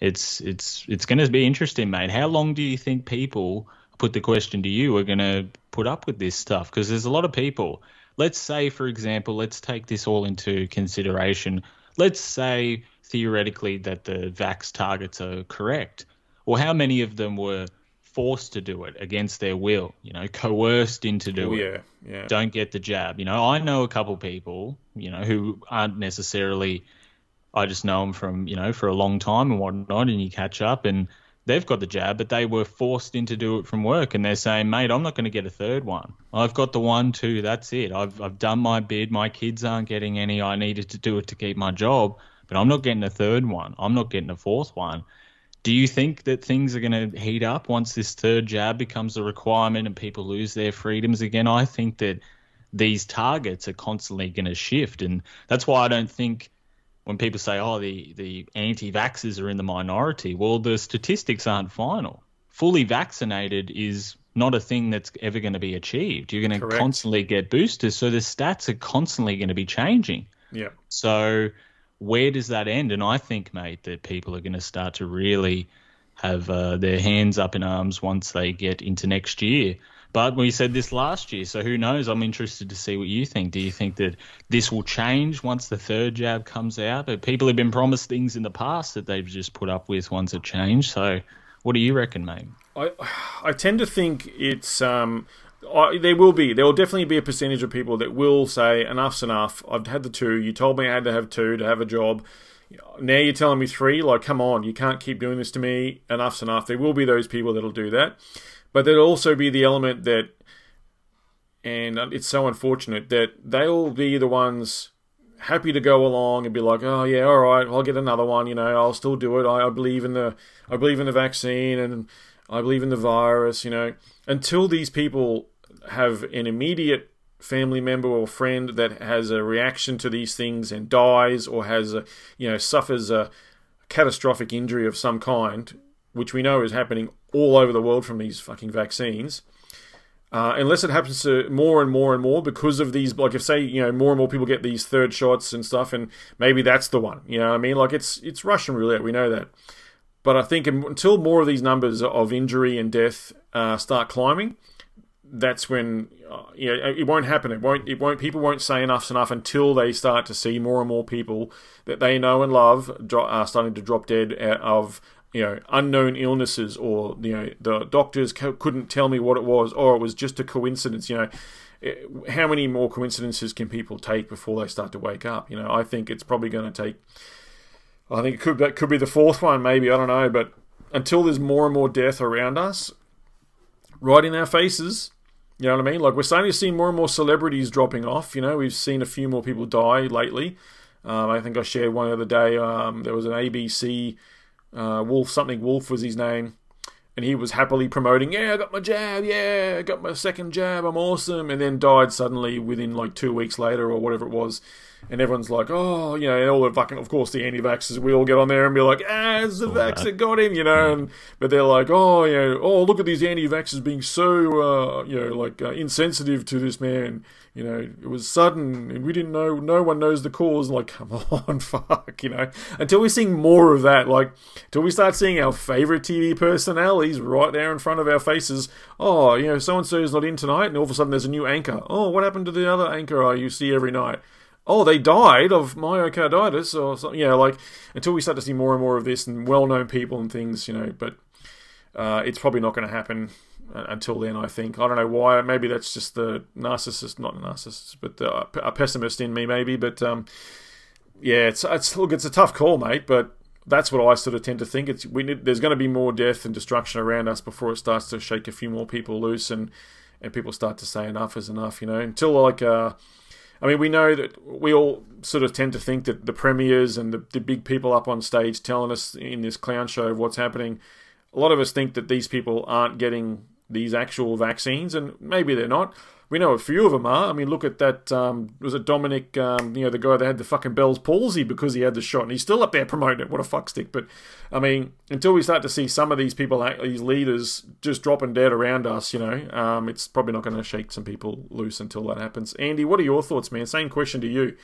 it's it's it's going to be interesting, mate. How long do you think people? Put the question to you. Are going to put up with this stuff because there's a lot of people let's say, for example, let's take this all into consideration. Let's say theoretically that the vax targets are correct. Well, how many of them were forced to do it against their will? You know, coerced into doing Oh, doing yeah, it. yeah. Don't get the jab. You know, I know a couple people, you know, who aren't necessarily. I just know them from you know for a long time and whatnot, and you catch up and they've got the jab, but they were forced in to do it from work, and they're saying, "Mate, I'm not going to get a third one. I've got the one, two. That's it. I've I've done my bid. My kids aren't getting any. I needed to do it to keep my job, but I'm not getting a third one. I'm not getting a fourth one." Do you think that things are going to heat up once this third jab becomes a requirement and people lose their freedoms again? I think that these targets are constantly going to shift, and that's why I don't think when people say, "Oh, the the anti-vaxxers are in the minority," well, the statistics aren't final. Fully vaccinated is not a thing that's ever going to be achieved. You're going to Correct. constantly get boosters, so the stats are constantly going to be changing. yeah. So where does that end? And I think, mate, that people are going to start to really have uh, their hands up in arms once they get into next year. But we said this last year, so who knows? I'm interested to see what you think. Do you think that this will change once the third jab comes out? But people have been promised things in the past that they've just put up with once it changed. So what do you reckon, mate? I I tend to think it's um I, there will be there will definitely be a percentage of people that will say enough's enough. I've had the two. You told me I had to have two to have a job. Now you're telling me three. Like, come on, you can't keep doing this to me. Enough's enough. There will be those people that'll do that, but there'll also be the element that, and it's so unfortunate that they'll be the ones happy to go along and be like, oh yeah, all right, I'll get another one. You know, I'll still do it. I, I believe in the, I believe in the vaccine and I believe in the virus. You know, until these people have an immediate family member or friend that has a reaction to these things and dies or has a, you know, suffers a catastrophic injury of some kind, which we know is happening all over the world from these fucking vaccines. Uh, unless it happens to more and more and more because of these, like if say you know more and more people get these third shots and stuff, and maybe that's the one. You know what I mean? Like it's it's Russian roulette. We know that, but I think until more of these numbers of injury and death uh, start climbing, that's when uh, you know, it won't happen. It won't. It won't. People won't say enough's enough until they start to see more and more people that they know and love dro- uh, starting to drop dead out of you know unknown illnesses, or you know the doctors co- couldn't tell me what it was, or it was just a coincidence. You know, it- how many more coincidences can people take before they start to wake up? You know, I think it's probably going to take. I think it could that could be the fourth one, maybe I don't know, but until there's more and more death around us, right in our faces. You know what I mean? Like we're starting to see more and more celebrities dropping off. You know, we've seen a few more people die lately. Um, I think I shared one the other day. Um, there was an ABC uh, Wolf, something Wolf was his name, and he was happily promoting, "Yeah, I got my jab. Yeah, I got my second jab. I'm awesome." And then died suddenly within like two weeks later or whatever it was. And everyone's like, "Oh, you know," and all the fucking, of course, the anti-vaxxers. We all get on there and be like, "Ah, it's the vax that got him," you know. And but they're like, "Oh, you know, oh, look at these anti-vaxxers being so, uh, you know, like uh, insensitive to this man." You know, it was sudden we didn't know, no one knows the cause. Like, come on, fuck, you know. Until we see more of that, like, until we start seeing our favorite TV personalities right there in front of our faces. Oh, you know, so and so is not in tonight, and all of a sudden there's a new anchor. Oh, what happened to the other anchor I you see every night? Oh, they died of myocarditis or something. Know, like, until we start to see more and more of this and well known people and things, you know, but uh, it's probably not going to happen until then. I think I don't know why. Maybe that's just the narcissist, not narcissist, but the, a pessimist in me, maybe. But um, yeah, it's it's look, it's a tough call, mate. But that's what I sort of tend to think. It's we need, there's going to be more death and destruction around us before it starts to shake a few more people loose and and people start to say enough is enough. You know, until like. Uh, I mean, we know that we all sort of tend to think that the premiers and the, the big people up on stage telling us in this clown show what's happening, a lot of us think that these people aren't getting these actual vaccines, and maybe they're not. We know a few of them are. I mean, look at that. Um, was it Dominic? Um, you know, the guy that had the fucking Bell's palsy because he had the shot, and he's still up there promoting it. What a fuckstick! But I mean, until we start to see some of these people, these leaders, just dropping dead around us, you know, um, it's probably not going to shake some people loose until that happens. Andy, what are your thoughts, man? Same question to you.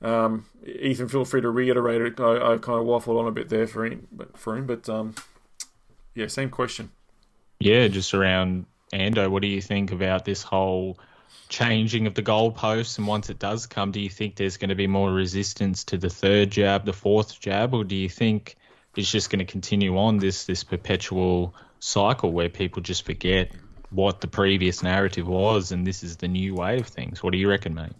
Um, Ethan, feel free to reiterate it. I, I, kind of waffled on a bit there for him, but for him, but um, yeah, same question. Yeah, just around Ando, what do you think about this whole changing of the goalposts? And once it does come, do you think there's going to be more resistance to the third jab, the fourth jab, or do you think it's just going to continue on this this perpetual cycle where people just forget what the previous narrative was, and this is the new way of things? What do you reckon, mate?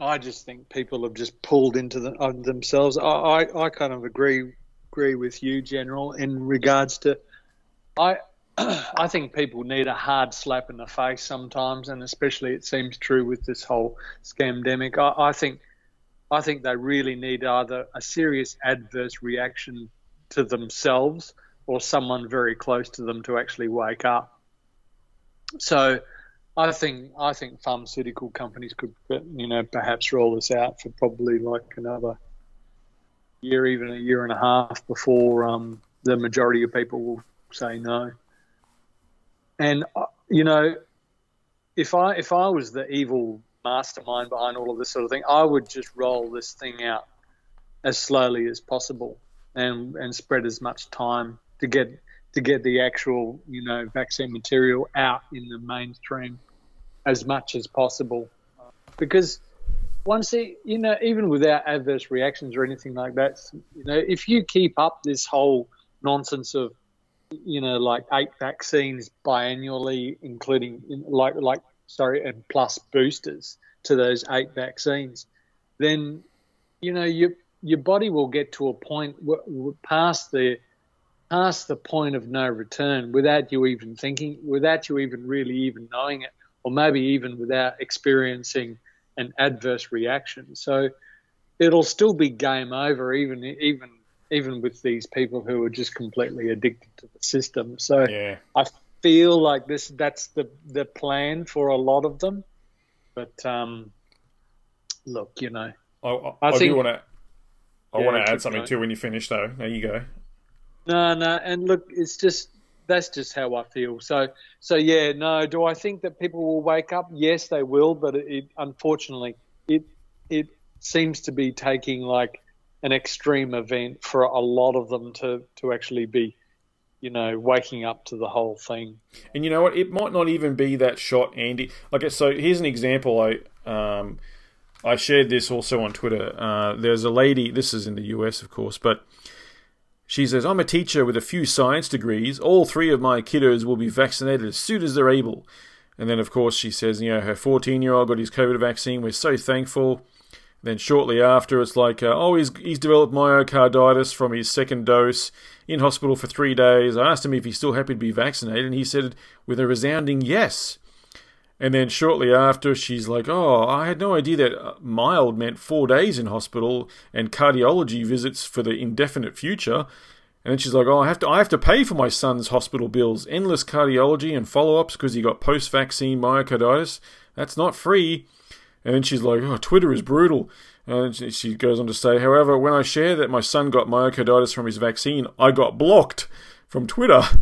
I just think people have just pulled into the, themselves. I, I, I kind of agree agree with you, General, in regards to I I think people need a hard slap in the face sometimes, and especially it seems true with this whole scamdemic. I, I think I think they really need either a serious adverse reaction to themselves or someone very close to them to actually wake up. So I think I think pharmaceutical companies could you know perhaps roll this out for probably like another year, even a year and a half before um, the majority of people will say no. And uh, you know, if I if I was the evil mastermind behind all of this sort of thing, I would just roll this thing out as slowly as possible and and spread as much time to get to get the actual you know vaccine material out in the mainstream as much as possible because once it, you know even without adverse reactions or anything like that you know if you keep up this whole nonsense of you know, like eight vaccines biannually, including like like sorry, and plus boosters to those eight vaccines, then you know your your body will get to a point past the past the point of no return without you even thinking, without you even really even knowing it, or maybe even without experiencing an adverse reaction. So it'll still be game over, even even even with these people who are just completely addicted to the system. So yeah. I feel like this that's the the plan for a lot of them. But um, look, you know, I, I, I think, do want to. I yeah, want to add something going. too when you finish, though. There you go. No, no, and look, it's just that's just how I feel. So, so yeah, no. Do I think that people will wake up? Yes, they will, but it, it unfortunately it it seems to be taking like an extreme event for a lot of them to, to actually be, you know, waking up to the whole thing. And you know what? It might not even be that shot, Andy. Like, so here's an example. I um, I shared this also on Twitter. Uh, there's a lady. This is in the US, of course, but. She says, I'm a teacher with a few science degrees. All three of my kiddos will be vaccinated as soon as they're able. And then, of course, she says, you know, her 14 year old got his COVID vaccine. We're so thankful. Then shortly after, it's like, uh, oh, he's, he's developed myocarditis from his second dose in hospital for three days. I asked him if he's still happy to be vaccinated, and he said with a resounding yes. And then shortly after, she's like, oh, I had no idea that uh, mild meant four days in hospital and cardiology visits for the indefinite future. And then she's like, "Oh, I have to, I have to pay for my son's hospital bills, endless cardiology and follow-ups because he got post-vaccine myocarditis. That's not free." And then she's like, oh, Twitter is brutal. And she goes on to say, however, when I share that my son got myocarditis from his vaccine, I got blocked from Twitter.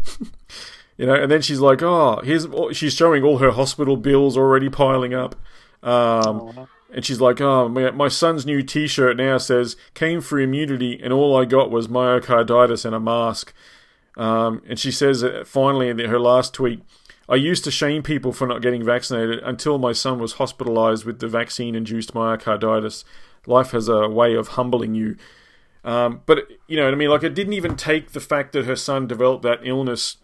You know, and then she's like, "Oh, here's." She's showing all her hospital bills already piling up. Um, and she's like, "Oh, my, son's new T-shirt now says came for immunity, and all I got was myocarditis and a mask." Um, and she says finally in her last tweet, "I used to shame people for not getting vaccinated until my son was hospitalized with the vaccine-induced myocarditis. Life has a way of humbling you." Um, but you know what I mean? Like, it didn't even take the fact that her son developed that illness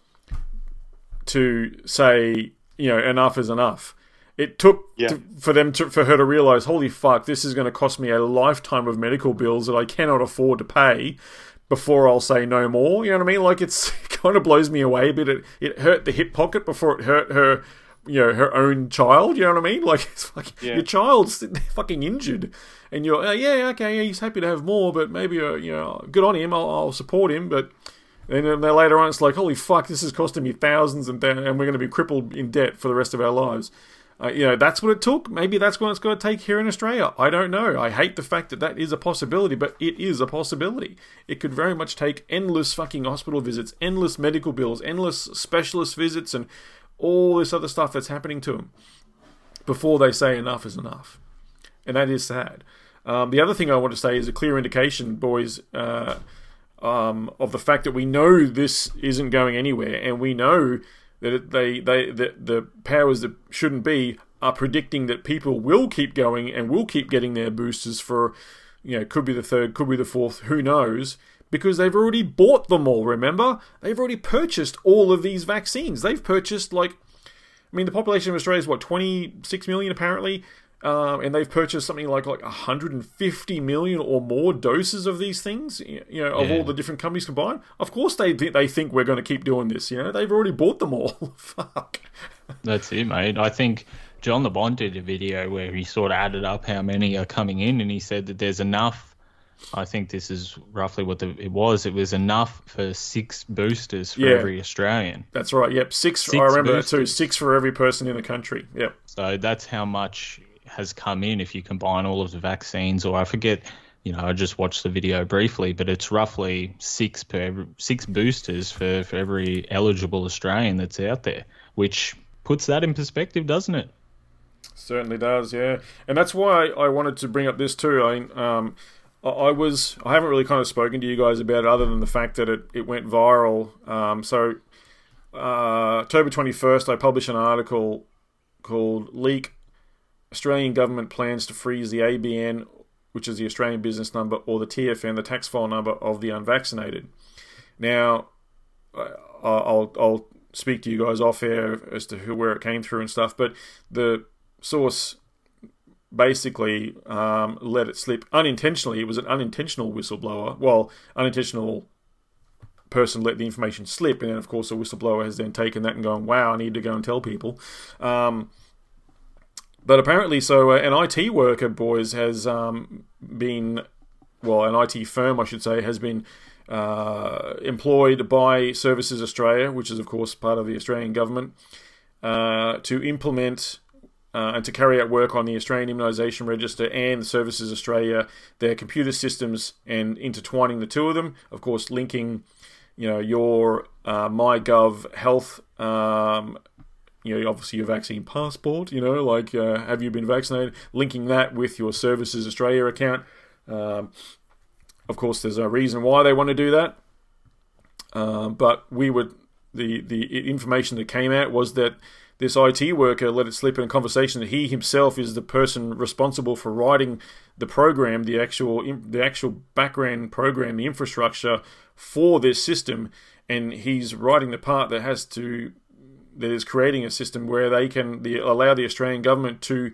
to say, you know, enough is enough. It took Yeah. to, for them to for her to realize, holy fuck, this is going to cost me a lifetime of medical bills that I cannot afford to pay before I'll say no more. You know what I mean? Like it's it kind of blows me away, but it it hurt the hip pocket before it hurt her. You know her own child. You know what I mean? Like it's fucking, Yeah. your child's fucking injured, and you're uh, yeah okay yeah, he's happy to have more, but maybe uh, you know good on him. I'll, I'll support him, but and then then later on, it's like, holy fuck, this is costing me thousands, and, and we're going to be crippled in debt for the rest of our lives. Uh, you know, that's what it took. Maybe that's what it's going to take here in Australia. I don't know. I hate the fact that that is a possibility, but it is a possibility. It could very much take endless fucking hospital visits, endless medical bills, endless specialist visits, and all this other stuff that's happening to them before they say enough is enough. And that is sad. Um, the other thing I want to say is a clear indication, boys, uh, um, of the fact that we know this isn't going anywhere, and we know that they they that the powers that shouldn't be are predicting that people will keep going and will keep getting their boosters for, you know, could be the third, could be the fourth, who knows. Because they've already bought them all, remember? They've already purchased all of these vaccines. They've purchased, like, I mean, the population of Australia is what, 26 million apparently? Um, and they've purchased something like like 150 million or more doses of these things, you know, of Yeah. all the different companies combined. Of course, they thi- they think we're going to keep doing this. You know, they've already bought them all. Fuck. That's it, mate. I think John the Bond did a video where he sort of added up how many are coming in, and he said that there's enough. I think this is roughly what the, it was. It was enough for six boosters for Yeah. every Australian. That's right. Yep, six. I Six remember that too. Six for every person in the country. Yep. So that's how much has come in if you combine all of the vaccines. Or I forget, you know, I just watched the video briefly, but it's roughly six per six boosters for, for every eligible Australian that's out there, which puts that in perspective, doesn't it? Certainly does, yeah, and that's why I wanted to bring up this too. I um, I- was I haven't really kind of spoken to you guys about it other than the fact that it, it went viral. Um, so uh, October twenty first, I published an article called "Leak: Australian Government Plans to Freeze the ABN, which is the Australian Business Number, or the TFN, the tax file number of the unvaccinated." Now, I'll I'll speak to you guys off air as to who where it came through and stuff, but the source basically um, let it slip unintentionally. It was an unintentional whistleblower. Well, unintentional person let the information slip, and then of course the whistleblower has then taken that and gone, "Wow, I need to go and tell people." Um, but apparently, so uh, an IT worker, boys, has um, been, well, an IT firm, I should say, has been uh, employed by Services Australia, which is of course part of the Australian government, uh, to implement uh, and to carry out work on the Australian Immunisation Register and Services Australia, their computer systems, and intertwining the two of them. Of course, linking, you know, your uh, MyGov Health, um, you know, obviously your vaccine passport. You know, like uh, have you been vaccinated? Linking that with your Services Australia account. Um, of course, there's a reason why they want to do that. Um, but we would the the information that came out was that this IT worker let it slip in a conversation that he himself is the person responsible for writing the program, the actual the actual background program, the infrastructure for this system, and he's writing the part that has to that is creating a system where they can the, allow the Australian government to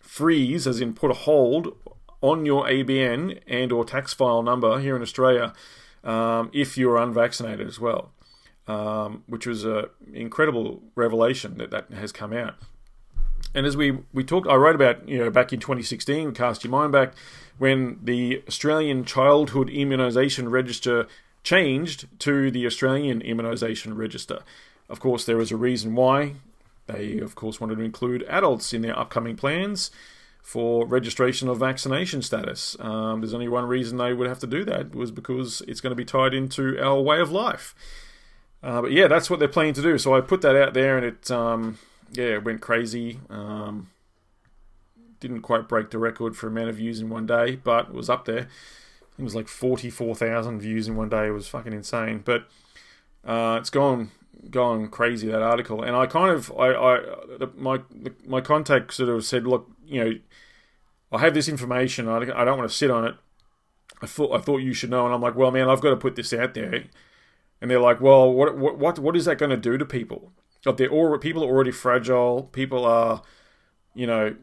freeze, as in put a hold on your ABN and or tax file number here in Australia um, if you're unvaccinated as well um, which was an incredible revelation that that has come out. And as we, we talked, I wrote about, you know, back in 2016, cast your mind back, when the Australian Childhood Immunisation Register changed to the Australian Immunisation Register. Of course, there is a reason why. They, of course, wanted to include adults in their upcoming plans for registration of vaccination status. Um, there's only one reason they would have to do that was because it's going to be tied into our way of life. Uh, but yeah, that's what they're planning to do. So I put that out there, and it um, yeah it went crazy. Um, didn't quite break the record for amount of views in one day, but was up there. It was like forty four thousand views in one day. It was fucking insane. But uh, it's gone gone crazy that article, and I kind of I, I the, my my contact sort of said, look, you know, I have this information. I, I don't want to sit on it. I thought I thought you should know, and I'm like, well, man, I've got to put this out there. And they're like, well, what what what, what is that going to do to people? Like they're all people are already fragile. People are, you know,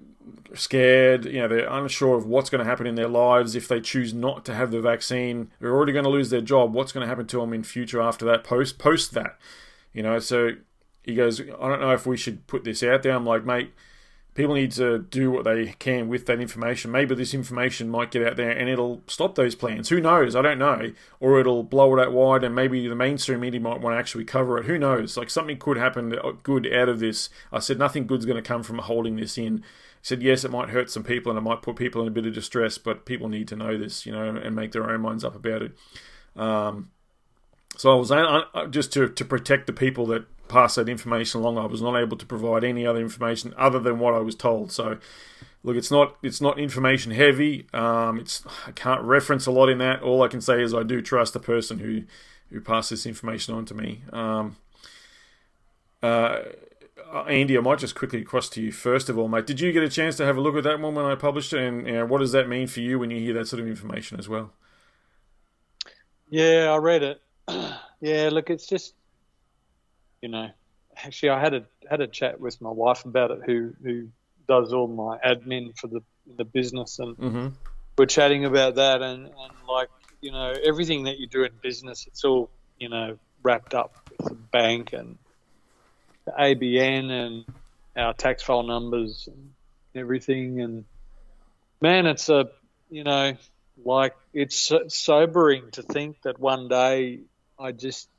scared. You know, they're unsure of what's going to happen in their lives if they choose not to have the vaccine. They're already going to lose their job. What's going to happen to them in future after that? Post post that, you know. So he goes, I don't know if we should put this out there. I'm like, mate, people need to do what they can with that information. Maybe this information might get out there and it'll stop those plans. Who knows? I don't know. Or it'll blow it out wide and maybe the mainstream media might want to actually cover it. Who knows? Like something could happen good out of this. I said nothing good's going to come from holding this in. I said yes, it might hurt some people and it might put people in a bit of distress, but people need to know this, you know, and make their own minds up about it. Um, so I was just to, to protect the people that pass that information along. I was not able to provide any other information other than what I was told. So, look, it's not it's not information heavy. Um, it's I can't reference a lot in that. All I can say is I do trust the person who who passed this information on to me. Um, uh, Andy, I might just quickly cross to you first of all, mate. Did you get a chance to have a look at that one when I published it, and you know, what does that mean for you when you hear that sort of information as well? Yeah, I read it. Yeah, look, it's just you know, actually, I had a had a chat with my wife about it, who who does all my admin for the the business, and mm-hmm. we're chatting about that, and and like you know, everything that you do in business, it's all you know wrapped up with the bank and the ABN and our tax file numbers and everything, and man, it's a you know like it's sobering to think that one day I just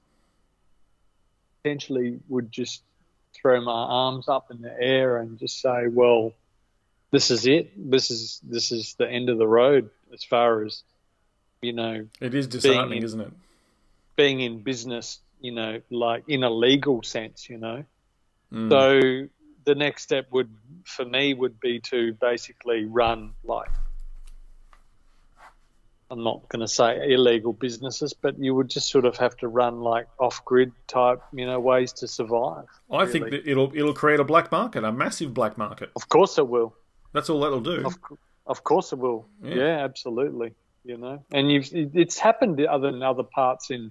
potentially would just throw my arms up in the air and just say, well, this is it. This is this is the end of the road as far as you know. It is disheartening, in, isn't it? Being in business, you know, like in a legal sense, you know. Mm. So the next step would, for me, would be to basically run like I'm not going to say illegal businesses, but you would just sort of have to run like off-grid type, you know, ways to survive. I really. think that it'll it'll create a black market, a massive black market. Of course, it will. That's all that'll do. Of, of course, it will. Yeah. Yeah. absolutely. You know, and you've it's happened other in other parts in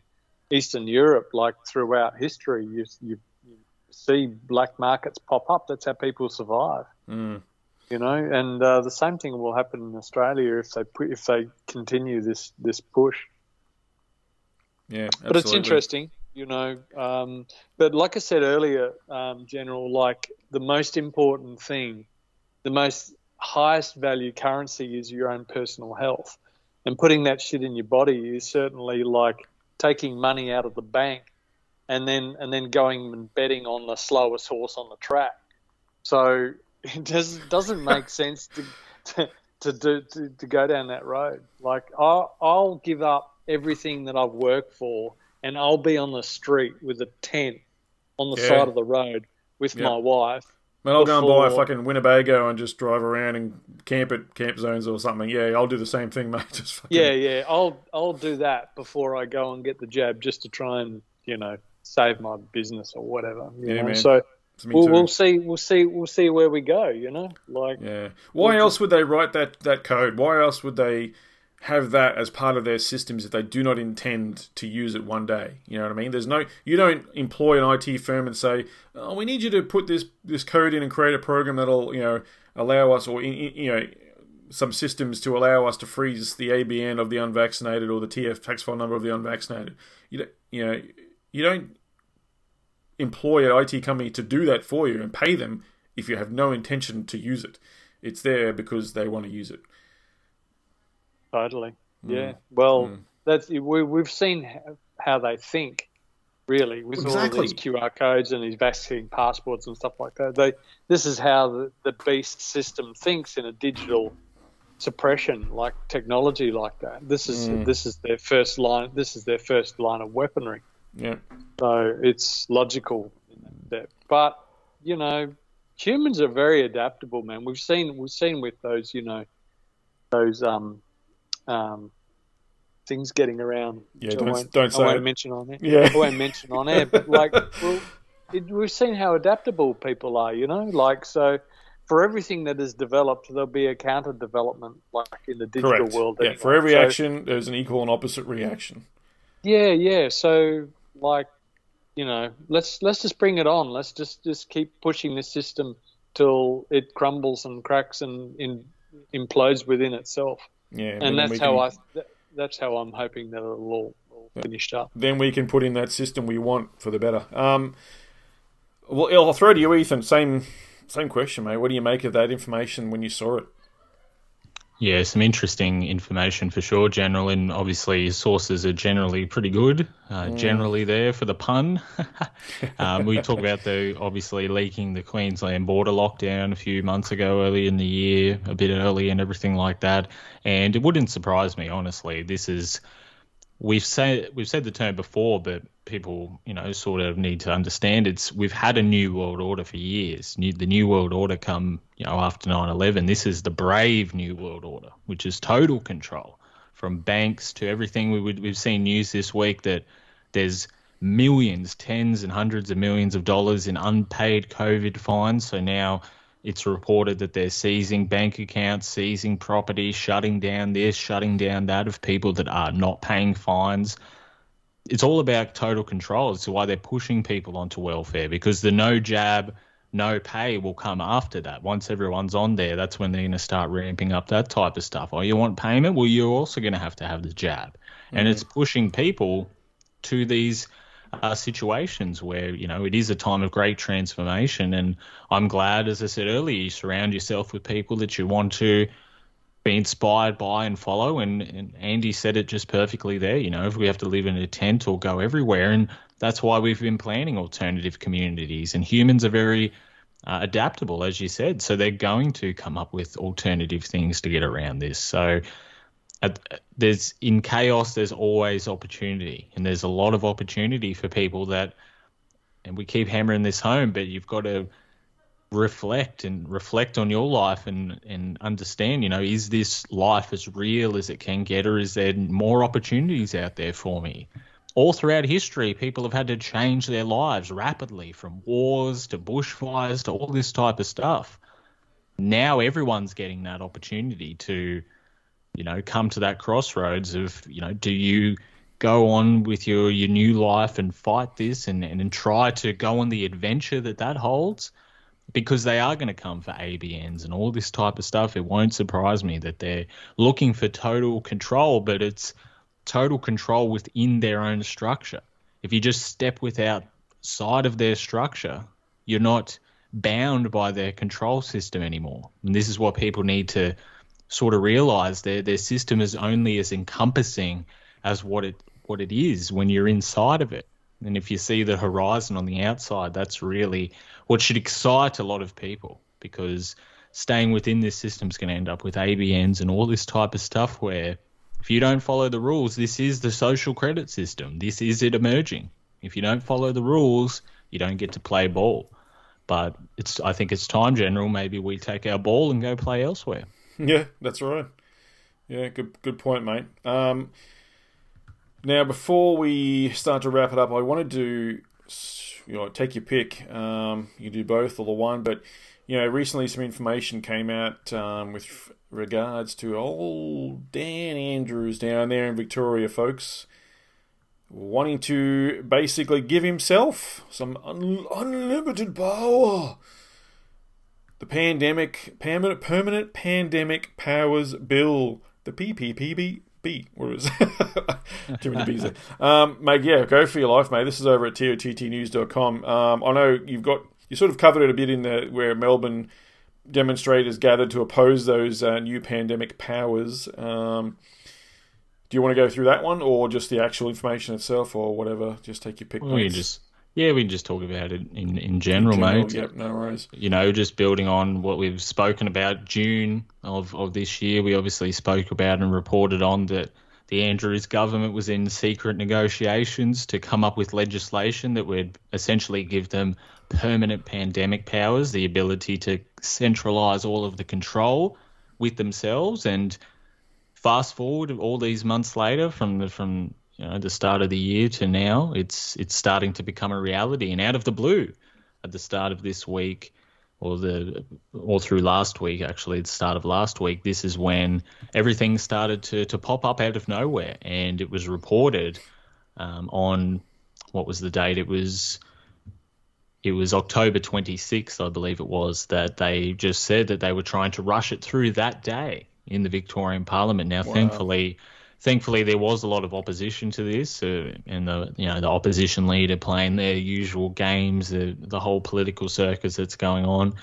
Eastern Europe, like throughout history. You you, you see black markets pop up. That's how people survive. Mm. You know, and uh, the same thing will happen in Australia if they put, if they continue this this push. Yeah, But it's interesting, you know. Um, but like I said earlier, um, General, like the most important thing, the most highest value currency is your own personal health, and putting that shit in your body is certainly like taking money out of the bank, and then and then going and betting on the slowest horse on the track. So it does, doesn't make sense to to, to, do, to to go down that road. Like I'll, I'll give up everything that I've worked for, and I'll be on the street with a tent on the Yeah. side of the road with Yeah. my wife. Man, I'll go and buy a fucking Winnebago and just drive around and camp at camp zones or something. Yeah, I'll do the same thing, mate. Just fucking, Yeah, yeah. I'll I'll do that before I go and get the jab, just to try and you know save my business or whatever. You Yeah, know? man. So we'll, we'll see. We'll see. We'll see where we go. You know, like Yeah. Why else would they write that, that code? Why else would they have that as part of their systems if they do not intend to use it one day? You know what I mean? There's no you don't employ an IT firm and say, "Oh, we need you to put this this code in and create a program that'll, you know, allow us or you know some systems to allow us to freeze the ABN of the unvaccinated or the TF tax file number of the unvaccinated." You don't, you know, you don't employ an IT company to do that for you and pay them if you have no intention to use it. It's there because they want to use it. Totally. Mm. Yeah. Well, that's we, we've seen how, they think, really, with all these QR codes and these vaccine passports and stuff like that. They this is how the, the beast system thinks in a digital suppression like technology like that. This is Mm. this is their first line. This is their first line of weaponry. Yeah. So it's logical that. But you know, humans are very adaptable, man. We've seen we've seen with those, you know, those um um things getting around. Yeah, don't- won't, don't say I won't it. mention on air. Yeah. I won't mention on air. But like, well, it, we've seen how adaptable people are. You know, like so. For everything that is developed, there'll be a counter development, like in the digital Correct. world. Yeah, for every So- action, there's an equal and opposite reaction. yeah, yeah. So like, you know, let's let's just bring it on. Let's just just keep pushing this system till it crumbles and cracks and in, implodes within itself. Yeah, And that's how can- I that's how I'm hoping that it'll all, all finished up. then we can put in that system we want for the better. Um, well, I'll throw to you, Ethan. Same, same question, mate. What do you make of that information when you saw it? Yeah, some interesting information for sure, General, and obviously sources are generally pretty good. Uh, Generally there for the pun. um, we talked about the obviously leaking the Queensland border lockdown a few months ago, early in the year, a bit early, and everything like that. And it wouldn't surprise me, honestly. This is we've said we've said the term before, but people, you know, sort of need to understand it's we've had a new world order for years. New, the new world order come, you know, after 9/11. This is the brave new world order, which is total control from banks to everything. We we've seen news this week that there's millions, tens and hundreds of millions of dollars in unpaid COVID fines. So now it's reported that they're seizing bank accounts, seizing property, shutting down this, shutting down that of people that are not paying fines. It's all about total control. It's why they're pushing people onto welfare because the no jab, no pay will come after that. Once everyone's on there, that's when they're going to start ramping up that type of stuff. Oh, you want payment? Well, you're also going to have to have the jab. And mm. it's pushing people to these uh, situations where you know it is a time of great transformation. And i'm glad as i said earlier you surround yourself with people that you want to be inspired by and follow. And, and andy said it just perfectly there you know if we have to live in a tent or go everywhere. And that's why we've been planning alternative communities. And humans are very uh, adaptable as you said. So they're going to come up with alternative things to get around this. So at, there's in chaos there's always opportunity and there's a lot of opportunity for people that and we keep hammering this home but you've got to reflect and reflect on your life and and understand you know is this life as real as it can get or is there more opportunities out there for me? All throughout history people have had to change their lives rapidly from wars to bushfires to all this type of stuff. Now everyone's getting that opportunity to you know, come to that crossroads of, you know, do you go on with your, your new life and fight this and, and, and try to go on the adventure that that holds? Because they are going to come for ABNs and all this type of stuff. It won't surprise me that they're looking for total control, but it's total control within their own structure. If you just step without side of their structure, you're not bound by their control system anymore. And this is what people need to sort of realize their their system is only as encompassing as what it what it is when you're inside of it. And if you see the horizon on the outside, that's really what should excite a lot of people because staying within this system is going to end up with ABNs and all this type of stuff where if you don't follow the rules, this is the social credit system. This is it emerging. If you don't follow the rules, you don't get to play ball. But it's I think it's time, General, maybe we take our ball and go play elsewhere. Yeah, that's right. Yeah, good good point, mate. Um, now, before we start to wrap it up, I wanted to you know take your pick. Um, you do both or the one, but you know, recently some information came out um, with regards to old Dan Andrews down there in Victoria, folks, wanting to basically give himself some un- unlimited power the pandemic permanent permanent pandemic powers bill the PPPB. B, What is too many B's there. Um, mate, yeah, go for your life, mate. This is over at tottnews.com. Um, I know you've got you sort of covered it a bit in the where Melbourne demonstrators gathered to oppose those uh, new pandemic powers. Um, do you want to go through that one, or just the actual information itself, or whatever? Just take your pick. We can just yeah, we can just talk about it in in general, General, mate. Yep, no worries. You know, just building on what we've spoken about June of, of this year, we obviously spoke about and reported on that the Andrews government was in secret negotiations to come up with legislation that would essentially give them permanent pandemic powers, the ability to centralize all of the control with themselves. And fast forward all these months later, from the from you know the start of the year to now, it's it's starting to become a reality. And out of the blue, at the start of this week, or the all through last week actually the start of last week this is when everything started to, to pop up out of nowhere and it was reported um, on what was the date it was it was October 26th I believe it was that they just said that they were trying to rush it through that day in the Victorian Parliament now Wow. thankfully thankfully there was a lot of opposition to this uh, and the you know the opposition leader playing their usual games the the whole political circus that's going on.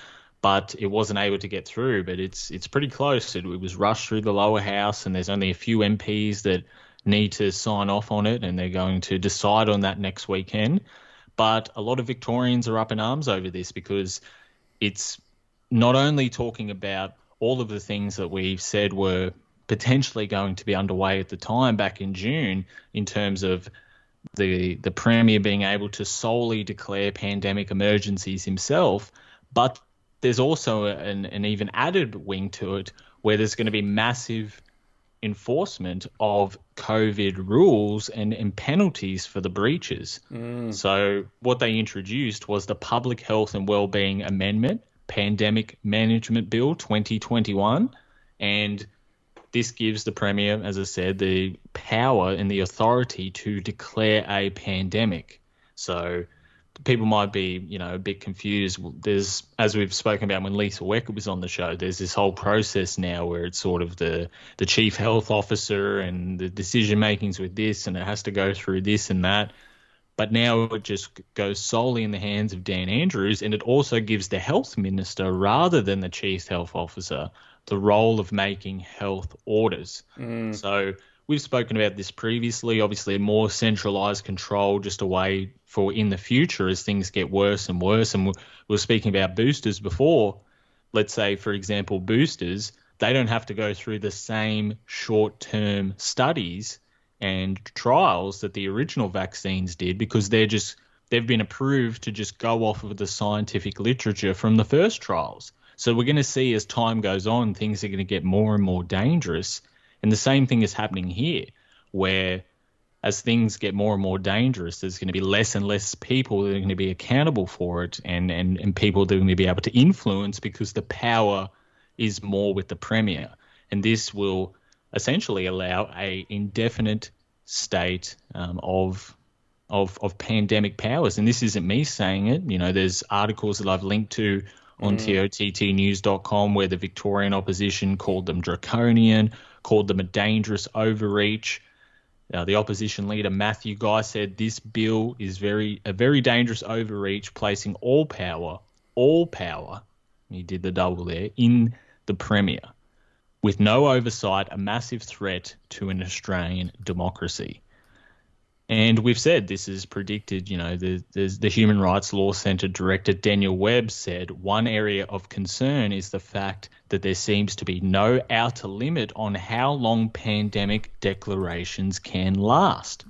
But it wasn't able to get through but it's it's pretty close. It, it was rushed through the lower house and there's only a few MPs that need to sign off on it and they're going to decide on that next weekend. But a lot of Victorians are up in arms over this because it's not only talking about all of the things that we've said were potentially going to be underway at the time back in June in terms of the the premier being able to solely declare pandemic emergencies himself, but there's also an, an even added wing to it where there's going to be massive enforcement of COVID rules and, and penalties for the breaches. Mm. So what they introduced was the Public Health and Wellbeing Amendment Pandemic Management Bill 2021 and this gives the Premier, as I said, the power and the authority to declare a pandemic. So people might be, you know, a bit confused. There's, as we've spoken about when Lisa Wecker was on the show, there's this whole process now where it's sort of the the chief health officer and the decision makings with this, and it has to go through this and that. But now it just goes solely in the hands of Dan Andrews, and it also gives the health minister, rather than the chief health officer, the role of making health orders. Mm. So we've spoken about this previously. Obviously, more centralized control, just a way for in the future as things get worse and worse. And we we were speaking about boosters before. Let's say, for example, boosters, they don't have to go through the same short term studies and trials that the original vaccines did because they're just they've been approved to just go off of the scientific literature from the first trials. So we're going to see as time goes on, things are going to get more and more dangerous. And the same thing is happening here, where as things get more and more dangerous, there's going to be less and less people that are going to be accountable for it and, and, and people that are going to be able to influence because the power is more with the Premier. And this will essentially allow a indefinite state um, of of of pandemic powers. And this isn't me saying it. You know, there's articles that I've linked to on tottnews.com where the Victorian opposition called them draconian, called them a dangerous overreach. Uh, the opposition leader Matthew Guy said this bill is very a very dangerous overreach, placing all power, all power, he did the double there, in the premier, with no oversight, a massive threat to an Australian democracy. And we've said this is predicted, you know, the, the Human Rights Law Centre Director Daniel Webb said one area of concern is the fact that there seems to be no outer limit on how long pandemic declarations can last.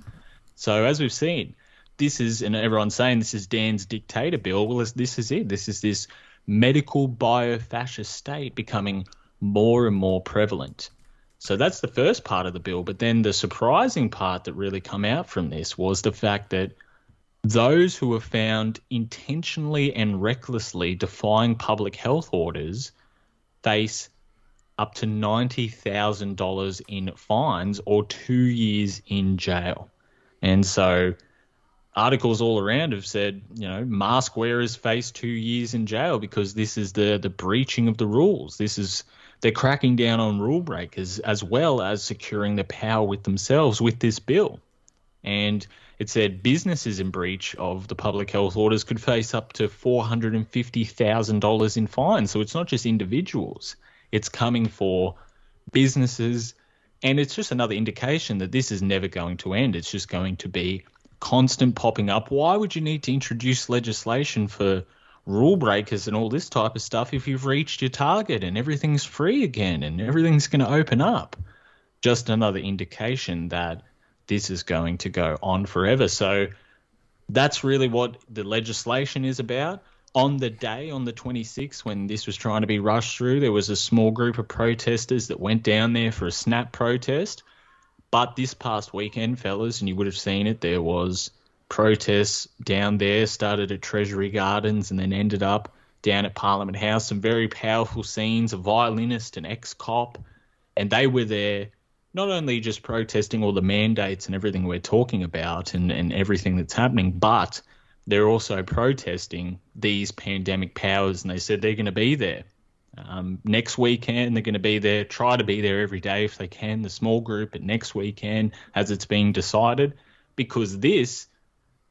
So, as we've seen, this is, and everyone's saying this is Dan's dictator bill. Well, this is it. This is this medical biofascist state becoming more and more prevalent. So that's the first part of the bill. But then the surprising part that really come out from this was the fact that those who were found intentionally and recklessly defying public health orders face up to $90,000 in fines or two years in jail. And so articles all around have said, you know, mask wearers face two years in jail because this is the, the breaching of the rules. This is they're cracking down on rule breakers as well as securing the power with themselves with this bill. And it said businesses in breach of the public health orders could face up to $450,000 in fines. So it's not just individuals, it's coming for businesses. And it's just another indication that this is never going to end. It's just going to be constant popping up. Why would you need to introduce legislation for rule breakers and all this type of stuff if you've reached your target and everything's free again and everything's going to open up? just another indication that this is going to go on forever. So that's really what the legislation is about. On the day, on the 26th, when this was trying to be rushed through, there was a small group of protesters that went down there for a snap protest. But this past weekend, fellas, and you would have seen it, there was protests down there, started at Treasury Gardens and then ended up down at Parliament House. Some very powerful scenes, a violinist, an ex cop, and they were there not only just protesting all the mandates and everything we're talking about and, and everything that's happening, but they're also protesting these pandemic powers, and they said they're going to be there. Um, next weekend, they're going to be there, try to be there every day if they can, the small group, but next weekend, as it's being decided, because this,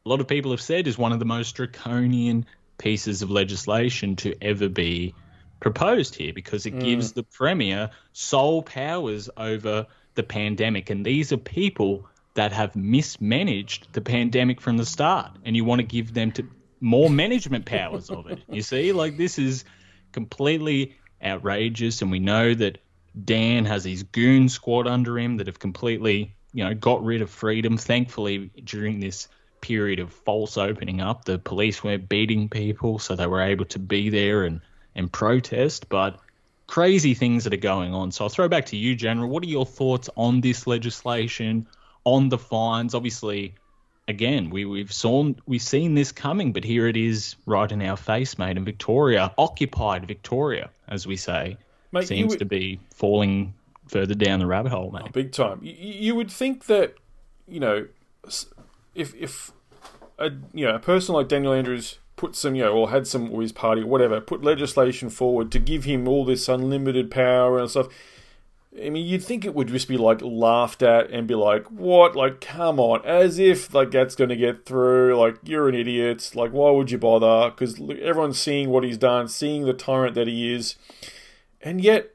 a lot of people have said, is one of the most draconian pieces of legislation to ever be proposed here because it mm. gives the Premier sole powers over the pandemic. And these are people that have mismanaged the pandemic from the start. And you want to give them to more management powers of it. You see, like this is completely outrageous. And we know that Dan has his goon squad under him that have completely, you know, got rid of freedom. Thankfully, during this period of false opening up, the police weren't beating people, so they were able to be there and, and protest. But crazy things that are going on. So I'll throw back to you, General. What are your thoughts on this legislation, on the fines? Obviously, again, we, we've saw we've seen this coming, but here it is right in our face, mate. In Victoria, occupied Victoria, as we say, Mate, seems would- to be falling further down the rabbit hole, mate. Oh, big time. You, you would think that you know if if a you know a person like Daniel Andrews put some you know or had some or his party or whatever put legislation forward to give him all this unlimited power and stuff. I mean, you'd think it would just be like laughed at and be like, "What? Like, come on!" As if like that's going to get through. Like, you're an idiot. Like, why would you bother? Because everyone's seeing what he's done, seeing the tyrant that he is, and yet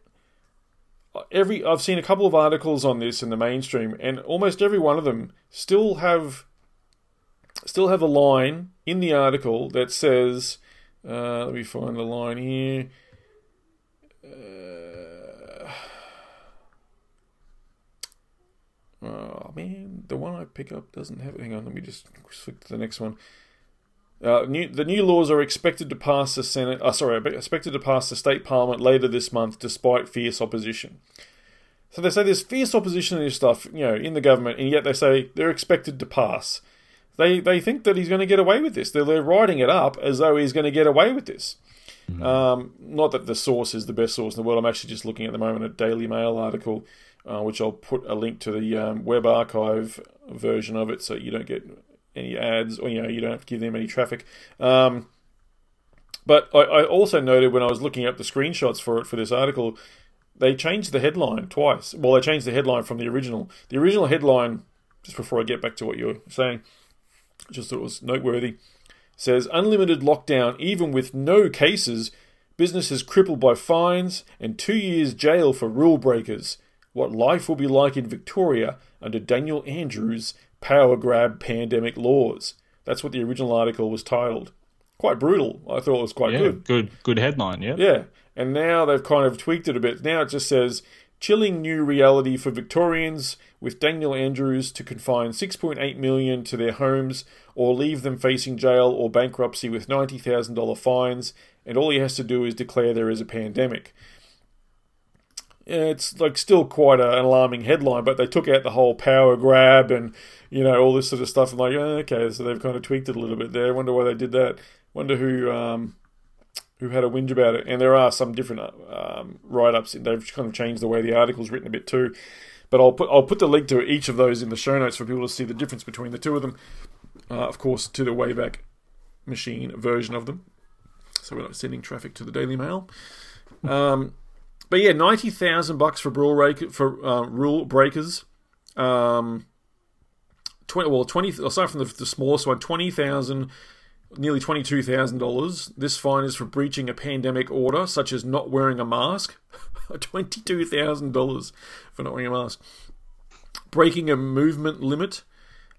uh, every I've seen a couple of articles on this in the mainstream, and almost every one of them still have still have a line in the article that says, uh, "Let me find the line here." Uh, oh man, the one I pick up doesn't have. it. Hang on, let me just flick to the next one. Uh, new, the new laws are expected to pass the Senate. Uh, sorry, expected to pass the state parliament later this month, despite fierce opposition. So they say there's fierce opposition to this stuff, you know, in the government, and yet they say they're expected to pass. They they think that he's going to get away with this. They're, they're writing it up as though he's going to get away with this. Um, not that the source is the best source in the world. I'm actually just looking at the moment a Daily Mail article, uh, which I'll put a link to the um, web archive version of it, so you don't get any ads or you know you don't have to give them any traffic. Um, but I, I also noted when I was looking up the screenshots for it for this article, they changed the headline twice. Well, they changed the headline from the original. The original headline, just before I get back to what you were saying, just thought it was noteworthy, says unlimited lockdown even with no cases, businesses crippled by fines, and two years jail for rule breakers. What life will be like in Victoria under Daniel Andrews' power grab pandemic laws. That's what the original article was titled. Quite brutal. I thought it was quite Yeah, good. good, good headline. Yeah. Yeah, and now they've kind of tweaked it a bit. Now it just says chilling new reality for Victorians with Daniel Andrews to confine 6.8 million to their homes or leave them facing jail or bankruptcy with $90,000 fines and all he has to do is declare there is a pandemic. It's like still quite a, an alarming headline, but they took out the whole power grab and you know all this sort of stuff. I'm like, oh, okay, so they've kind of tweaked it a little bit there. Wonder why they did that. Wonder who um, who had a whinge about it. And there are some different um, write-ups. They've kind of changed the way the article's written a bit too. But I'll put I'll put the link to each of those in the show notes for people to see the difference between the two of them. Uh, of course, to the Wayback Machine version of them. So we're not sending traffic to the Daily Mail. Um, but yeah, ninety thousand bucks for rule for uh, rule breakers. Um, twenty well twenty. I'll from the, the smallest one. Nearly twenty two thousand dollars. This fine is for breaching a pandemic order, such as not wearing a mask. twenty two thousand dollars for not wearing a mask. Breaking a movement limit.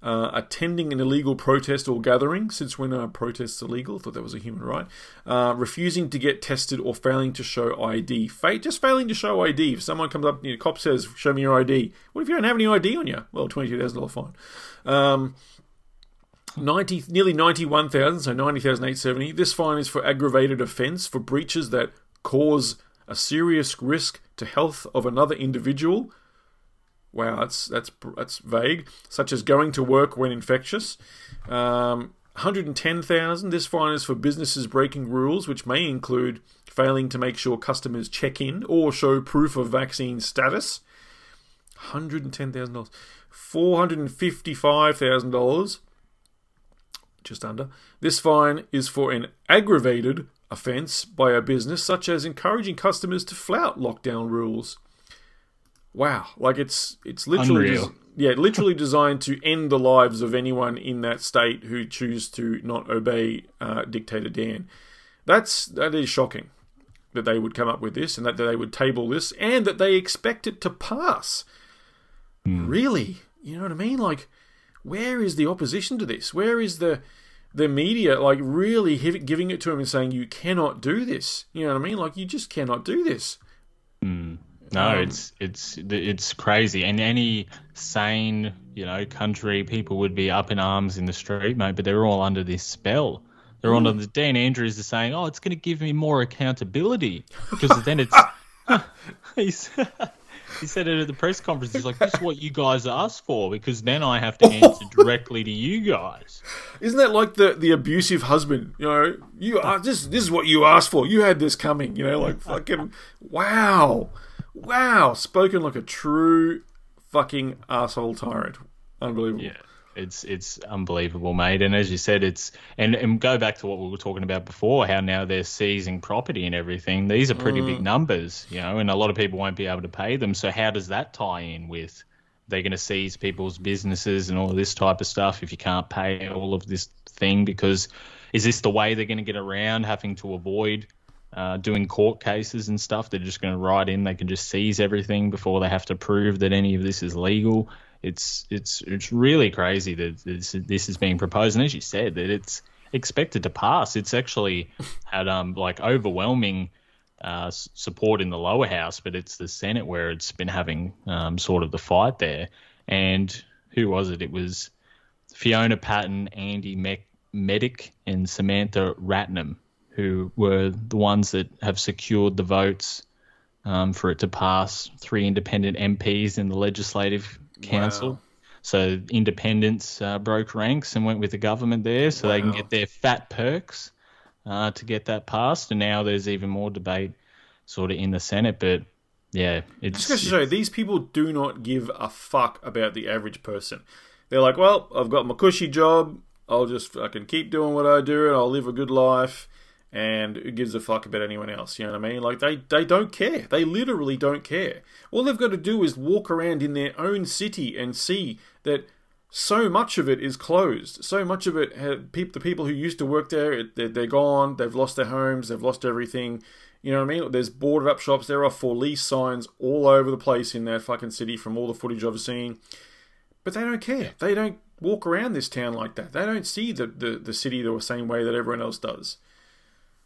uh, attending an illegal protest or gathering, since when are protests illegal? I thought that was a human right. Uh, refusing to get tested or failing to show ID. Just failing to show ID. If someone comes up, to you know, cop says, "Show me your ID." What if you don't have any ID on you? Well, twenty-two thousand dollar fine. Um, 90, nearly 91,000, so 90,870. This fine is for aggravated offence for breaches that cause a serious risk to health of another individual. Wow, that's that's that's vague. Such as going to work when infectious. Um, 110,000. This fine is for businesses breaking rules, which may include failing to make sure customers check in or show proof of vaccine status. $110,000. $455,000 just under. This fine is for an aggravated offence by a business, such as encouraging customers to flout lockdown rules. Wow, like it's it's literally des- yeah, literally designed to end the lives of anyone in that state who choose to not obey uh, dictator Dan. That's that is shocking that they would come up with this and that they would table this and that they expect it to pass. Really, you know what I mean? Like, where is the opposition to this? Where is the the media like really giving it to him and saying you cannot do this? You know what I mean? Like, you just cannot do this. No, Um, it's it's it's crazy. And any sane, you know, country people would be up in arms in the street, mate. But they're all under this spell. They're Mm. under the Dan Andrews is saying, "Oh, it's going to give me more accountability," because then it's. he's, he said it at the press conference. He's like, "This is what you guys asked for," because then I have to answer directly to you guys. Isn't that like the, the abusive husband? You know, you are this this is what you asked for. You had this coming. You know, like fucking wow, wow. Spoken like a true fucking asshole tyrant. Unbelievable. Yeah, it's it's unbelievable, mate. And as you said, it's and and go back to what we were talking about before, how now they're seizing property and everything. These are pretty big numbers, you know, and a lot of people won't be able to pay them. So how does that tie in with? They're going to seize people's businesses and all this type of stuff if you can't pay all of this thing. Because is this the way they're going to get around having to avoid uh, doing court cases and stuff? They're just going to write in. They can just seize everything before they have to prove that any of this is legal it's it's it's really crazy that this, this is being proposed, and as you said, that it's expected to pass. It's actually had um like overwhelming uh, support in the lower house, but it's the Senate where it's been having um, sort of the fight there. And who was it? It was Fiona Patten, Andy Mec- Meddick, and Samantha Ratnam, who were the ones that have secured the votes um, for it to pass. Three independent MPs in the legislative council. Wow. So independents uh, broke ranks and went with the government there, so they can get their fat perks uh, to get that passed. And now there's even more debate, sort of in the Senate. But yeah, it's Just to show these people do not give a fuck about the average person. They're like, well, I've got my cushy job. I'll just fucking keep doing what I do, and I'll live a good life. And who gives a fuck about anyone else? You know what I mean? Like they they don't care. They literally don't care. All they've got to do is walk around in their own city and see that so much of it is closed. So much of it, the people who used to work there, it- they're, they're gone. They've lost their homes. They've lost everything. You know what I mean? There's boarded up shops. There are for lease signs all over the place in that fucking city from all the footage I've seen. But they don't care. They don't walk around this town like that. They don't see the, the, the city the same way that everyone else does.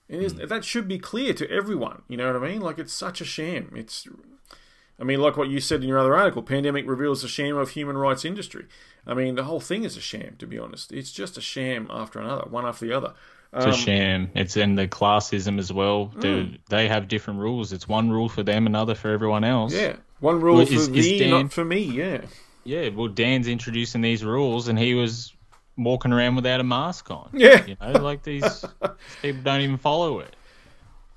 Is, That should be clear to everyone. You know what I mean? Like, it's such a sham. It's, I mean, like what you said in your other article, pandemic reveals the sham of human rights industry. I mean, the whole thing is a sham, to be honest. It's just a sham after another, one after the other. It's Um, a sham. It's in the classism as well. Hmm. They- They have different rules. It's one rule for them, another for everyone else. Yeah, one rule Well, for is- is Dan- not for me. Yeah, Yeah, well, Dan's introducing these rules, and he was walking around without a mask on. Yeah. you know, like these, these people don't even follow it.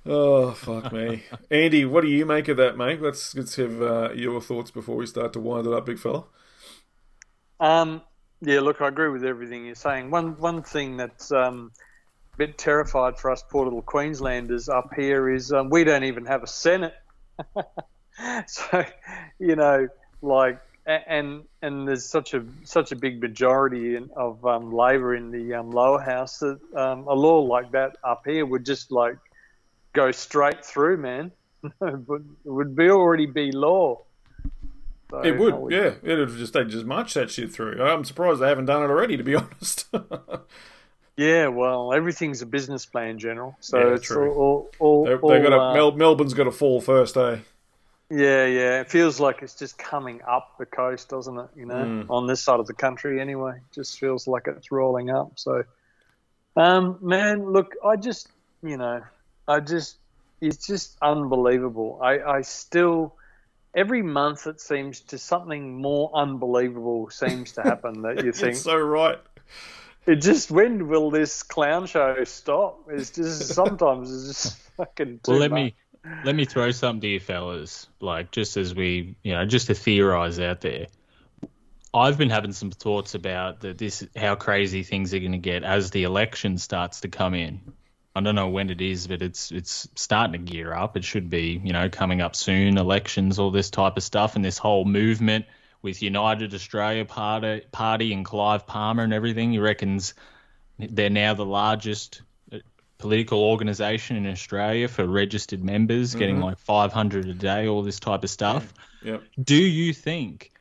Oh fuck me, Andy. What do you make of that, mate? Let's let's have uh, your thoughts before we start to wind it up, big fella. Um, yeah, look, I agree with everything you're saying. One one thing that's um, a bit terrified for us poor little Queenslanders up here is um, we don't even have a Senate. so, you know, like, a- and and there's such a such a big majority in, of um, Labor in the um, lower house that um, a law like that up here would just like go straight through, man. but it would be already be law. So, It would, yeah. It'd just they just march that shit through. I'm surprised they haven't done it already, to be honest. Yeah, well, everything's a business plan, General. So Yeah, it's true. all, all, all, they, all, a, uh, Mel, Melbourne's got to fall first, eh? Yeah, yeah. It feels like it's just coming up the coast, doesn't it? You know, Mm. on this side of the country, anyway. Just feels like it's rolling up. So, um, man, look, I just, you know, I just, it's just unbelievable. I, I still, every month it seems to something more unbelievable seems to happen that you think It's so right. it just when will this clown show stop? It's just sometimes it's just fucking. Too Well, let much. me let me throw something to you fellas, like just as we, you know, just to theorize out there. I've been having some thoughts about that this how crazy things are going to get as the election starts to come in. I don't know when it is, but it's it's starting to gear up. It should be, you know, coming up soon. Elections, all this type of stuff, and this whole movement with United Australia Party, Party and Clive Palmer and everything. You reckons they're now the largest political organisation in Australia for registered members, getting like 500 a day, all this type of stuff. Yep. Do you think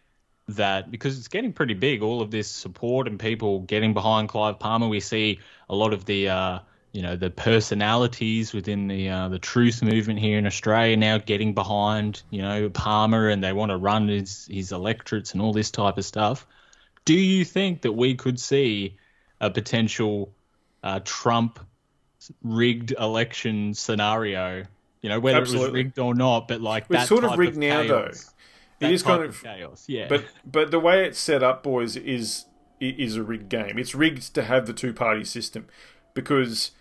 that because it's getting pretty big, all of this support and people getting behind Clive Palmer, we see a lot of the uh, you know the personalities within the uh, the truth movement here in Australia now getting behind you know Palmer and they want to run his his electorates and all this type of stuff. Do you think that we could see a potential uh, Trump rigged election scenario? You know whether it was rigged or not, but like It's sort of rigged now, though. It is kind type of- chaos. Yeah, But but the way it's set up, boys, is is a rigged game. It's rigged to have the two party system, because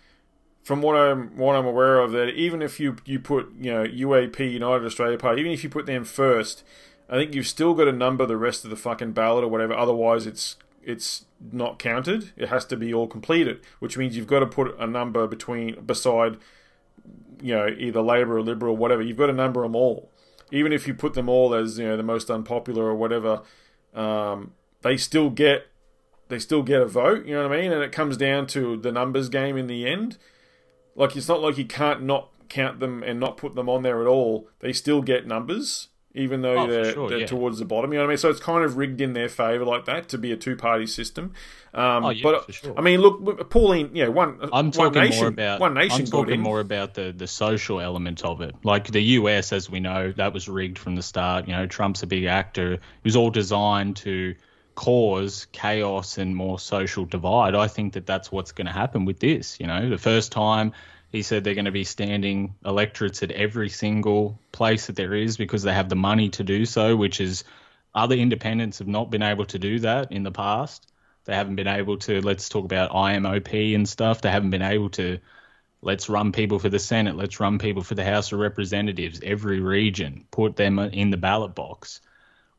from what I'm what I'm aware of, that even if you you put you know UAP United Australia Party, even if you put them first, I think you've still got to number the rest of the fucking ballot or whatever. Otherwise, it's it's not counted. It has to be all completed, which means you've got to put a number between beside you know either Labor or Liberal, whatever. You've got to number them all even if you put them all as you know the most unpopular or whatever, um, they still get they still get a vote. You know what I mean? And it comes down to the numbers game in the end. Like it's not like you can't not count them and not put them on there at all. They still get numbers, even though Oh, they're, sure, they're yeah. towards the bottom. You know what I mean? So it's kind of rigged in their favour like that to be a two party system. Um, Oh, yeah, but for sure. I mean, look, Pauline, you know, one I'm one talking nation, more about one nation. I'm talking in. more about the the social element of it. Like the US, as we know, that was rigged from the start. You know, Trump's a big actor. It was all designed to cause chaos and more social divide. I think that that's what's going to happen with this. You know, the first time he said they're going to be standing electorates at every single place that there is because they have the money to do so, which is other independents have not been able to do that in the past. They haven't been able to, let's talk about IMOP and stuff. They haven't been able to, let's run people for the Senate, let's run people for the House of Representatives, every region, put them in the ballot box.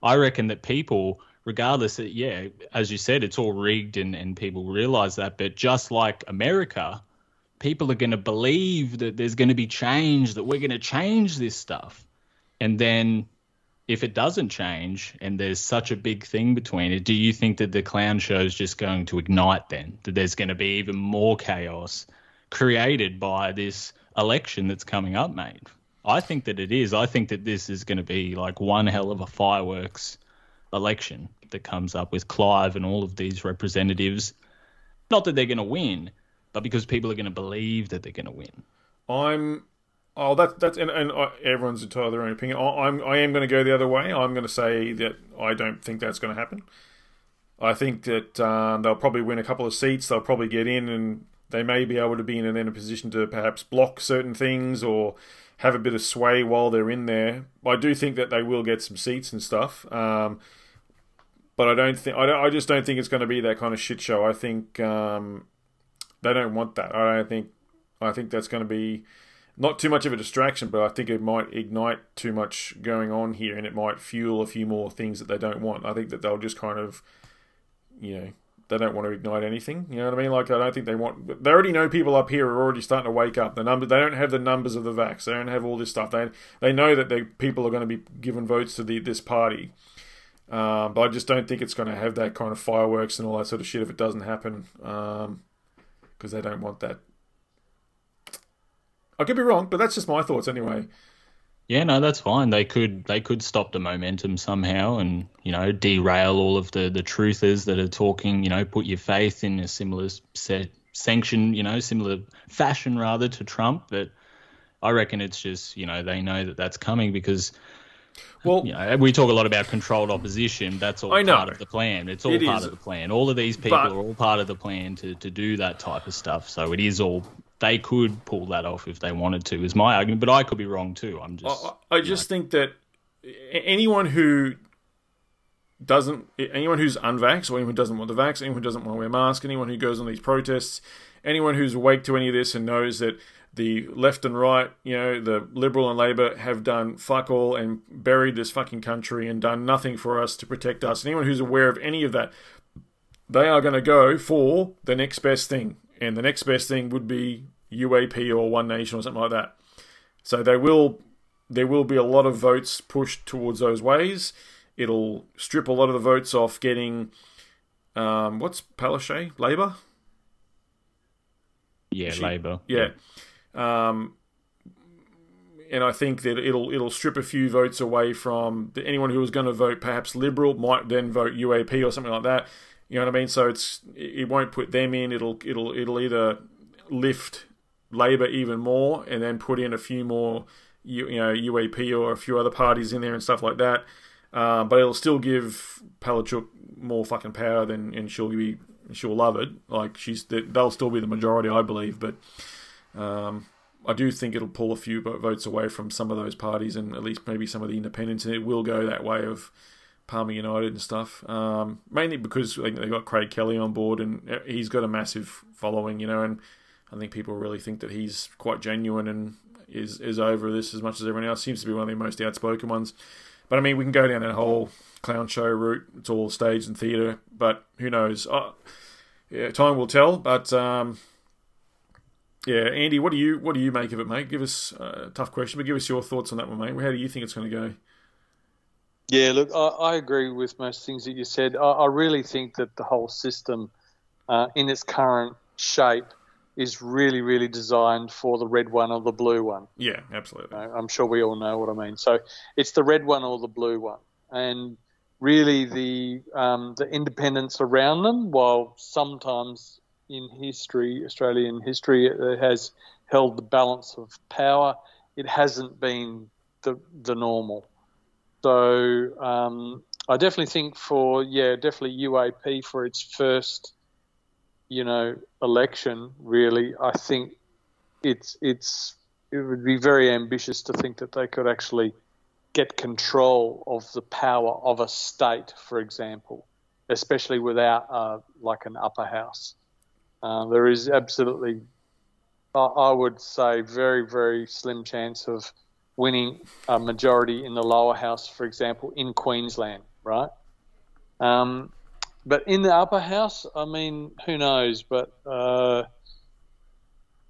I reckon that people, regardless, yeah, as you said, it's all rigged and, and people realize that. But just like America, people are going to believe that there's going to be change, that we're going to change this stuff. And then if it doesn't change and there's such a big thing between it, do you think that the clown show is just going to ignite then? That there's going to be even more chaos created by this election that's coming up, mate? I think that it is. I think that this is going to be like one hell of a fireworks election that comes up with Clive and all of these representatives. Not that they're going to win, but because people are going to believe that they're going to win. I'm. Oh, that that's and, and uh, everyone's entitled to their own opinion. I, I'm I am going to go the other way. I'm going to say that I don't think that's going to happen. I think that um, they'll probably win a couple of seats. They'll probably get in, and they may be able to be in, and in a position to perhaps block certain things or have a bit of sway while they're in there. I do think that they will get some seats and stuff. Um, but I don't think I, don't, I just don't think it's going to be that kind of shit show. I think um, they don't want that. I don't think I think that's going to be not too much of a distraction, but I think it might ignite too much going on here, and it might fuel a few more things that they don't want. I think that they'll just kind of, you know, they don't want to ignite anything. You know what I mean? Like I don't think they want. They already know people up here are already starting to wake up. The number they don't have the numbers of the vax. They don't have all this stuff. They they know that they people are going to be given votes to the this party. Um, but I just don't think it's going to have that kind of fireworks and all that sort of shit if it doesn't happen, because they don't want that. I could be wrong, but that's just my thoughts anyway. Yeah, no, that's fine. They could they could stop the momentum somehow, and you know derail all of the the truthers that are talking. You know, put your faith in a similar set, sanction, you know, similar fashion rather to Trump. But I reckon it's just you know they know that that's coming because Well, you know we talk a lot about controlled opposition. That's all I know. part of the plan. It's all It part is. of the plan. All of these people But- are all part of the plan to to do that type of stuff. So it is all. They could pull that off if they wanted to, is my argument. But I could be wrong too. I'm just. I, I just think that anyone who doesn't, anyone who's unvaxxed, or anyone who doesn't want the vax, anyone who doesn't want to wear a mask, anyone who goes on these protests, anyone who's awake to any of this and knows that the left and right, you know, the Liberal and Labor have done fuck all and buried this fucking country and done nothing for us to protect us. Anyone who's aware of any of that, they are going to go for the next best thing. And the next best thing would be UAP or One Nation or something like that. So they will there will be a lot of votes pushed towards those ways. It'll strip a lot of the votes off getting um, what's Palaszczuk Labor? yeah, Labor. Yeah. Um, and I think that it'll it'll strip a few votes away from anyone who was going to vote perhaps Liberal might then vote UAP or something like that. You know what I mean? So it's it won't put them in. It'll it'll it'll either lift Labor even more and then put in a few more you, you know UAP or a few other parties in there and stuff like that. Uh, but it'll still give Palachuk more fucking power than and she'll be she'll love it. Like she's they'll still be the majority, I believe, but. Um, I do think it'll pull a few votes away from some of those parties and at least maybe some of the independents, and it will go that way of Palmer United and stuff. Um, mainly because they got Craig Kelly on board, and uh, he's got a massive following, you know, and I think people really think that he's quite genuine and is is over this as much as everyone else. Seems to be one of the most outspoken ones. But I mean, we can go down that whole clown show route. It's all stage and theatre, but who knows? Uh, yeah, time will tell. But um, yeah, Andy, what do you what do you make of it, mate? Give us uh, a tough question, but give us your thoughts on that one, mate. How do you think it's going to go? Yeah, look, I, I agree with most things that you said. I, I really think that the whole system, uh, in its current shape, is really, really designed for the red one or the blue one. Yeah, absolutely. I- I'm sure we all know what I mean. So it's the red one or the blue one, and really the um, the independence around them. While sometimes in history, Australian history, it has held the balance of power. It hasn't been the the normal. So um, I definitely think for yeah, definitely UAP for its first, you know, election. Really, I think it's it's it would be very ambitious to think that they could actually get control of the power of a state, for example, especially without uh, like an upper house. Uh, there is absolutely, I, I would say, very very slim chance of winning a majority in the lower house, for example, in Queensland, right? Um, but in the upper house, I mean, who knows? But uh,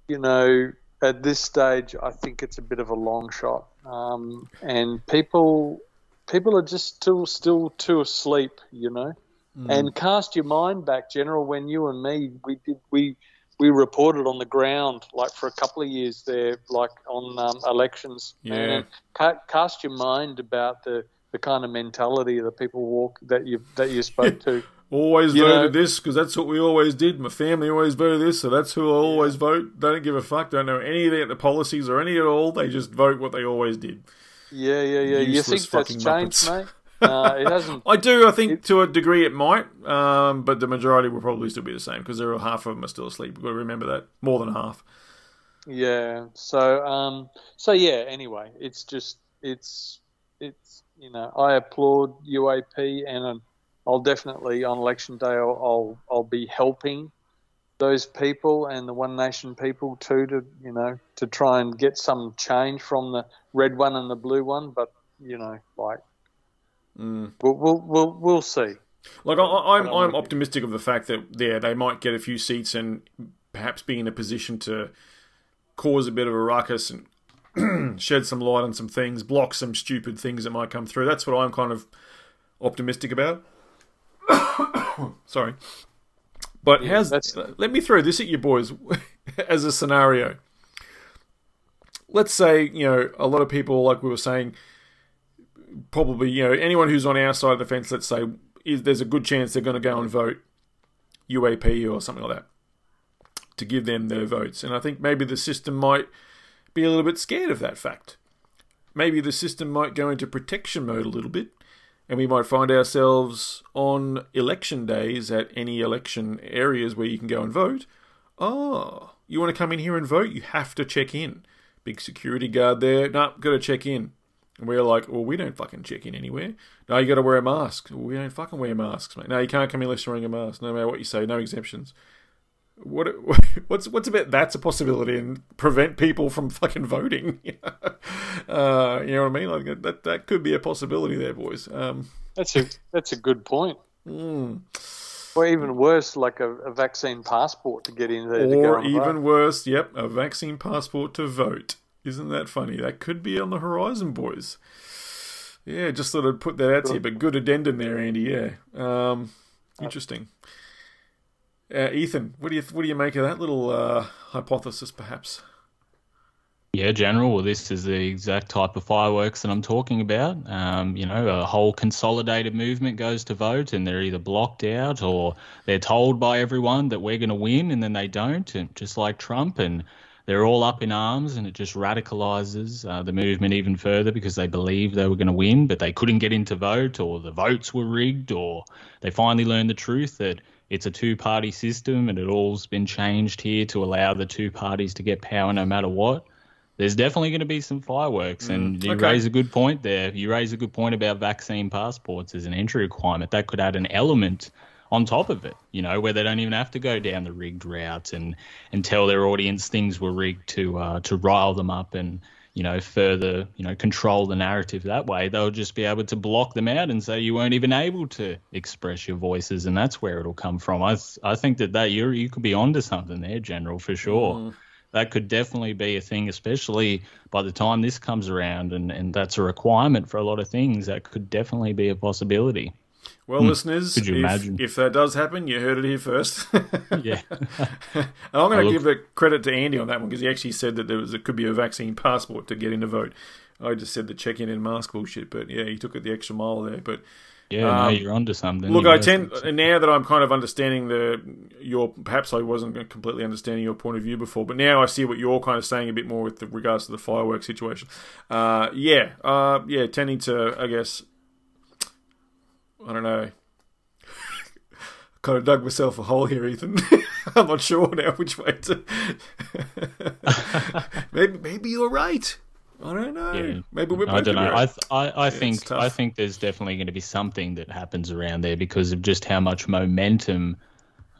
you know, at this stage, I think it's a bit of a long shot, um, and people people are just still still too asleep, you know. And cast your mind back, General, when you and me we did we we reported on the ground like for a couple of years there, like on um, elections. Yeah. And ca- cast your mind about the the kind of mentality of the people walk that you that you spoke to. Always You voted know- this because that's what we always did. My family always voted this, so that's who I always vote. Don't give a fuck. Don't know any of the, policies or any at all. They just vote what they always did. Yeah, yeah, yeah. You think that's changed, Muppets. mate? Uh, it hasn't. I do. I think to a degree it might, um, but the majority will probably still be the same because there are half of them are still asleep. We've got to remember that more than half. Yeah. So, um, so yeah. Anyway, it's just it's it's you know I applaud UAP and um, I'll definitely on election day I'll, I'll I'll be helping those people and the One Nation people too to you know to try and get some change from the red one and the blue one. But you know, like we'll, we'll we'll we'll see. Like I, I- I'm, I'm I'm optimistic of the fact that yeah, they might get a few seats and perhaps be in a position to cause a bit of a ruckus and shed some light on some things, block some stupid things that might come through. That's what I'm kind of optimistic about. Sorry, but how's that's- let me throw this at you boys as a scenario. let's say you know a lot of people, like we were saying, probably you know anyone who's on our side of the fence, let's say, is, there's a good chance they're going to go and vote UAP or something like that to give them their votes. And I think maybe the system might be a little bit scared of that fact. Maybe the system might go into protection mode a little bit, and we might find ourselves on election days at any election areas where you can go and vote. Oh, you want to come in here and vote? You have to check in. Big security guard there. No, got to check in. And we're like, well, we don't fucking check in anywhere. No, you got to wear a mask. We don't fucking wear masks, mate. No, you can't come in unless you're wearing a mask. No matter what you say, no exemptions. What what's what's about that's a possibility and prevent people from fucking voting? uh, you know what I mean? Like that that could be a possibility there, boys. Um, That's a that's a good point. Hmm. Or even worse, like a, a vaccine passport to get in there. to go or even vote. worse, yep, a vaccine passport to vote. Isn't that funny? That could be on the horizon, boys. Yeah, just thought I'd put that out to you, but good addendum there, Andy. Yeah, um, interesting. Uh, Ethan, what do you what do you make of that little uh, hypothesis, perhaps? Yeah, General. Well, this is the exact type of fireworks that I'm talking about. Um, you know, a whole consolidated movement goes to vote, and they're either blocked out or they're told by everyone that we're going to win, and then they don't, and just like Trump, and they're all up in arms, and it just radicalizes uh, the movement even further because they believe they were going to win, but they couldn't get into vote, or the votes were rigged, or they finally learned the truth that it's a two-party system, and it all's been changed here to allow the two parties to get power no matter what there's definitely going to be some fireworks. And you okay. raise a good point there. You raise a good point about vaccine passports as an entry requirement. That could add an element on top of it, you know, where they don't even have to go down the rigged route and, and tell their audience things were rigged to uh, to rile them up and you know further you know control the narrative that way. They'll just be able to block them out and say you weren't even able to express your voices, and that's where it'll come from. I I think that that you you could be onto something there, General, for sure that could definitely be a thing, especially by the time this comes around, and, and that's a requirement for a lot of things. That could definitely be a possibility. Well, listeners, Could you if, imagine? if that does happen, you heard it here first. Yeah. And I'm going to give the credit to Andy on that one because he actually said that there was it could be a vaccine passport to get in to vote. I just said the check-in and mask bullshit, but yeah, he took it the extra mile there. But yeah, no, Um, you're onto something. look, I tend now that I'm kind of understanding the your perhaps I wasn't completely understanding your point of view before, but now I see what you're kind of saying a bit more with the, regards to the fireworks situation. Uh, yeah, uh, yeah, tending to I guess I don't know. kind of dug myself a hole here, Ethan. I'm not sure now which way to. maybe maybe you're right. I don't know. Yeah. Maybe we're both I don't know. right. I th- I, I think. I think there's definitely going to be something that happens around there because of just how much momentum,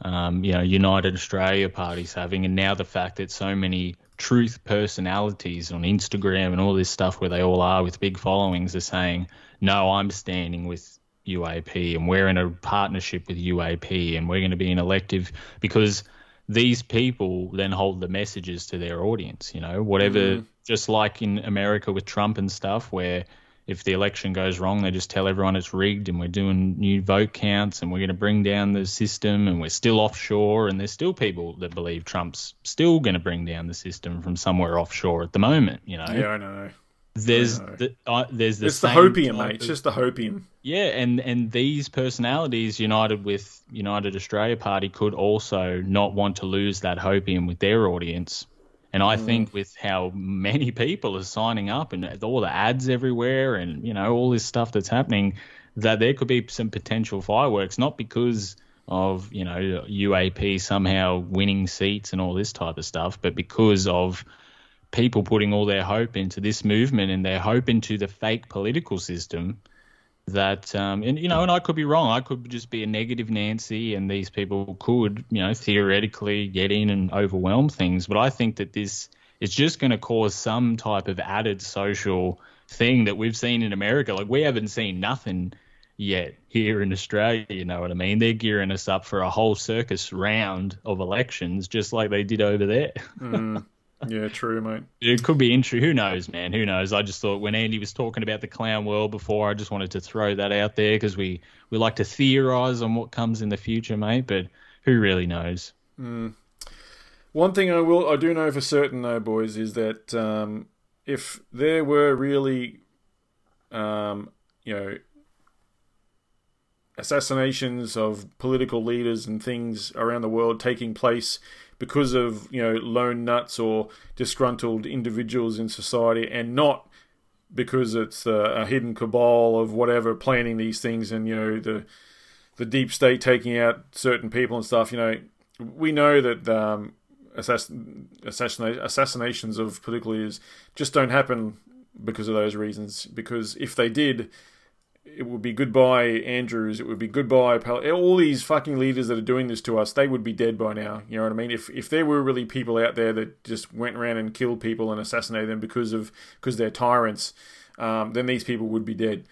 um, you know, United Australia Party's having, and now the fact that so many truth personalities on Instagram and all this stuff where they all are with big followings are saying, no, I'm standing with UAP and we're in a partnership with UAP and we're going to be an elective because these people then hold the messages to their audience, you know, whatever, mm-hmm. just like in America with Trump and stuff, where if the election goes wrong, they just tell everyone it's rigged and we're doing new vote counts and we're going to bring down the system and we're still offshore. And there's still people that believe Trump's still going to bring down the system from somewhere offshore at the moment, you know. yeah, I know. There's the, uh, there's the It's the hopium, mate. It's just the hopium. yeah, and and these personalities united with United Australia Party could also not want to lose that hopium with their audience. And I think with how many people are signing up and all the ads everywhere and you know all this stuff that's happening, that there could be some potential fireworks, not because of you know UAP somehow winning seats and all this type of stuff, but because of people putting all their hope into this movement and their hope into the fake political system that um, and you know and I could be wrong. I could just be a negative Nancy and these people could you know theoretically get in and overwhelm things. But I think that this is just going to cause some type of added social thing that we've seen in America. Like we haven't seen nothing yet here in Australia you know what I mean? They're gearing us up for a whole circus round of elections just like they did over there Yeah, true, mate. it could be interesting. Who knows, man? Who knows? I just thought when Andy was talking about the clown world before, I just wanted to throw that out there because we, we like to theorize on what comes in the future, mate. But who really knows? One thing I will, I do know for certain though, boys, is that um, if there were really, um, you know, assassinations of political leaders and things around the world taking place because of you know lone nuts or disgruntled individuals in society, and not because it's a, a hidden cabal of whatever planning these things, and you know the the deep state taking out certain people and stuff. You know, we know that um, assass- assassina- assassinations of political leaders just don't happen because of those reasons. Because if they did, it would be goodbye Andrews. It would be goodbye Pal- all these fucking leaders that are doing this to us. They would be dead by now. You know what I mean? If if there were really people out there that just went around and killed people and assassinated them because of because they're tyrants, um, then these people would be dead.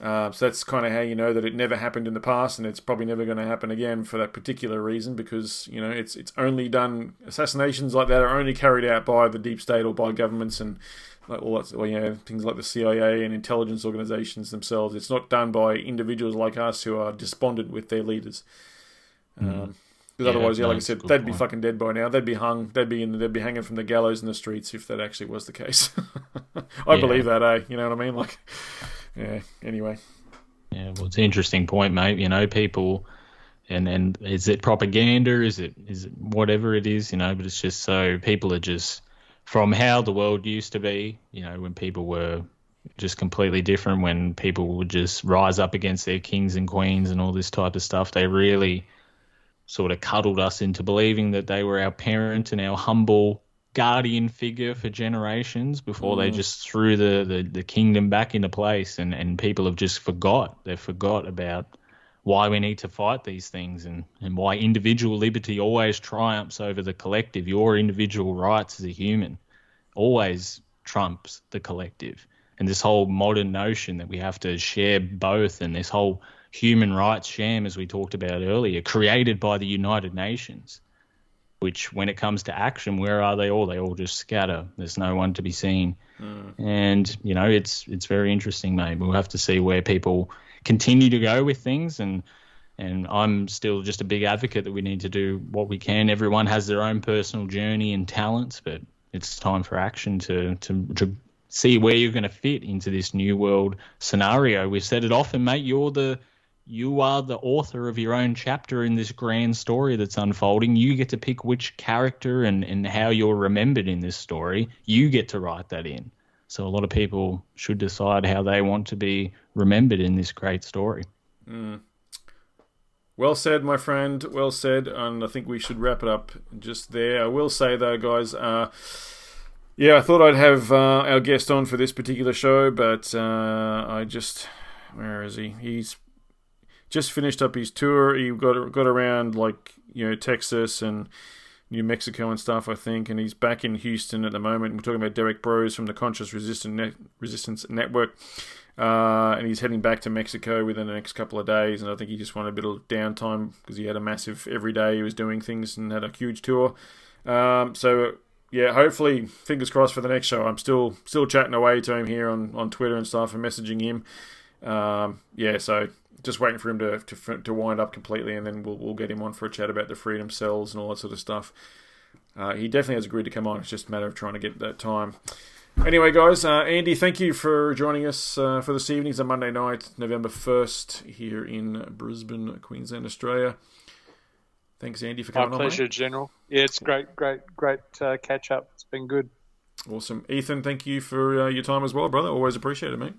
Uh, so that's kind of how you know that it never happened in the past, and it's probably never going to happen again for that particular reason. Because you know it's it's only done assassinations like that are only carried out by the deep state or by governments and like all that, well, you know, things like the CIA and intelligence organizations themselves. It's not done by individuals like us who are despondent with their leaders. Um, because Yeah, otherwise, yeah, like I said, they'd be fucking dead by now. They'd be hung. They'd be in. They'd be hanging from the gallows in the streets if that actually was the case. I Yeah. believe that, eh? You know what I mean? Like, yeah. Anyway, Yeah, well, it's an interesting point, mate. You know, people, and and is it propaganda? Is it is it whatever it is? You know, but it's just so people are just from how the world used to be. You know, when people were just completely different, when people would just rise up against their kings and queens and all this type of stuff. They really sort of cuddled us into believing that they were our parent and our humble guardian figure for generations before they mm. just threw the, the, the kingdom back into place and, and people have just forgot. They've forgot about why we need to fight these things and, and why individual liberty always triumphs over the collective. Your individual rights as a human always trumps the collective. And this whole modern notion that we have to share both and this whole human rights sham, as we talked about earlier, created by the United Nations, which when it comes to action, where are they all? They all just scatter. There's no one to be seen. Mm. And, you know, it's it's very interesting, mate. We'll have to see where people continue to go with things and and I'm still just a big advocate that we need to do what we can. Everyone has their own personal journey and talents, but it's time for action to to, to see where you're going to fit into this new world scenario. We've said it often, mate. You're the you are the author of your own chapter in this grand story that's unfolding. You get to pick which character and, and how you're remembered in this story. You get to write that in. So a lot of people should decide how they want to be remembered in this great story. Well said, my friend. Well said. And I think we should wrap it up just there. I will say, though, guys, uh, yeah, I thought I'd have uh, our guest on for this particular show, but uh, I just. Where is he? He's just finished up his tour. He got got around like you know Texas and New Mexico and stuff, I think, and he's back in Houston at the moment. We're talking about Derrick Broze from the Conscious Resistance Resistance Network, uh, and he's heading back to Mexico within the next couple of days. And I think he just wanted a bit of downtime because he had a massive every day he was doing things and had a huge tour. Um, so yeah, hopefully, fingers crossed for the next show. I'm still still chatting away to him here on, on Twitter and stuff and messaging him. Um, yeah, so just waiting for him to, to to wind up completely, and then we'll we'll get him on for a chat about the freedom cells and all that sort of stuff. Uh, he definitely has agreed to come on. It's just a matter of trying to get that time. Anyway, guys, uh, Andy, thank you for joining us uh, for this evening. It's a Monday night, November 1st, here in Brisbane, Queensland, Australia. Thanks, Andy, for My coming on. mate. pleasure, General. Yeah, it's great, great, great uh, catch up. It's been good. Awesome. Ethan, thank you for uh, your time as well, brother. Always appreciate it, mate.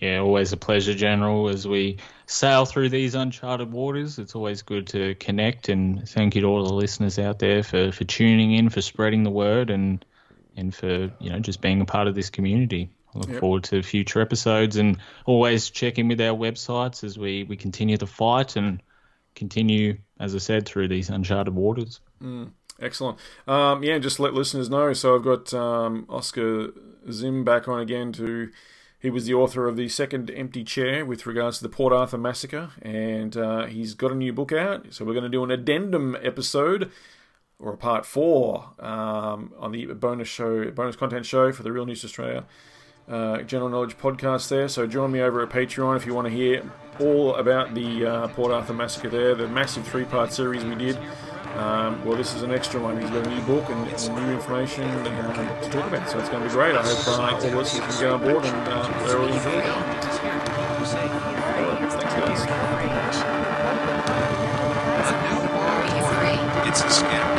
Yeah, always a pleasure, General, as we sail through these uncharted waters. It's always good to connect, and thank you to all the listeners out there for, for tuning in, for spreading the word, and and for you know just being a part of this community. I look Yep. forward to future episodes, and always check in with our websites as we we continue to fight and continue, as I said, through these uncharted waters. Excellent. Um, yeah, just let listeners know. So I've got um, Oscar Zim back on again to. He was the author of the second Empty Chair with regards to the Port Arthur massacre, and uh, he's got a new book out. So we're going to do an addendum episode or a part four um, on the bonus show, bonus content show for the Real News Australia uh, General Knowledge podcast there. So join me over at Patreon if you want to hear all about the uh, Port Arthur massacre there, the massive three part series we did. Um, well, this is an extra one. He's got a new book and, and new information uh, to talk about, so it's going to be great. I hope uh, of us can go on board and uh, they're all enjoying it. Thanks, guys. It's a scam.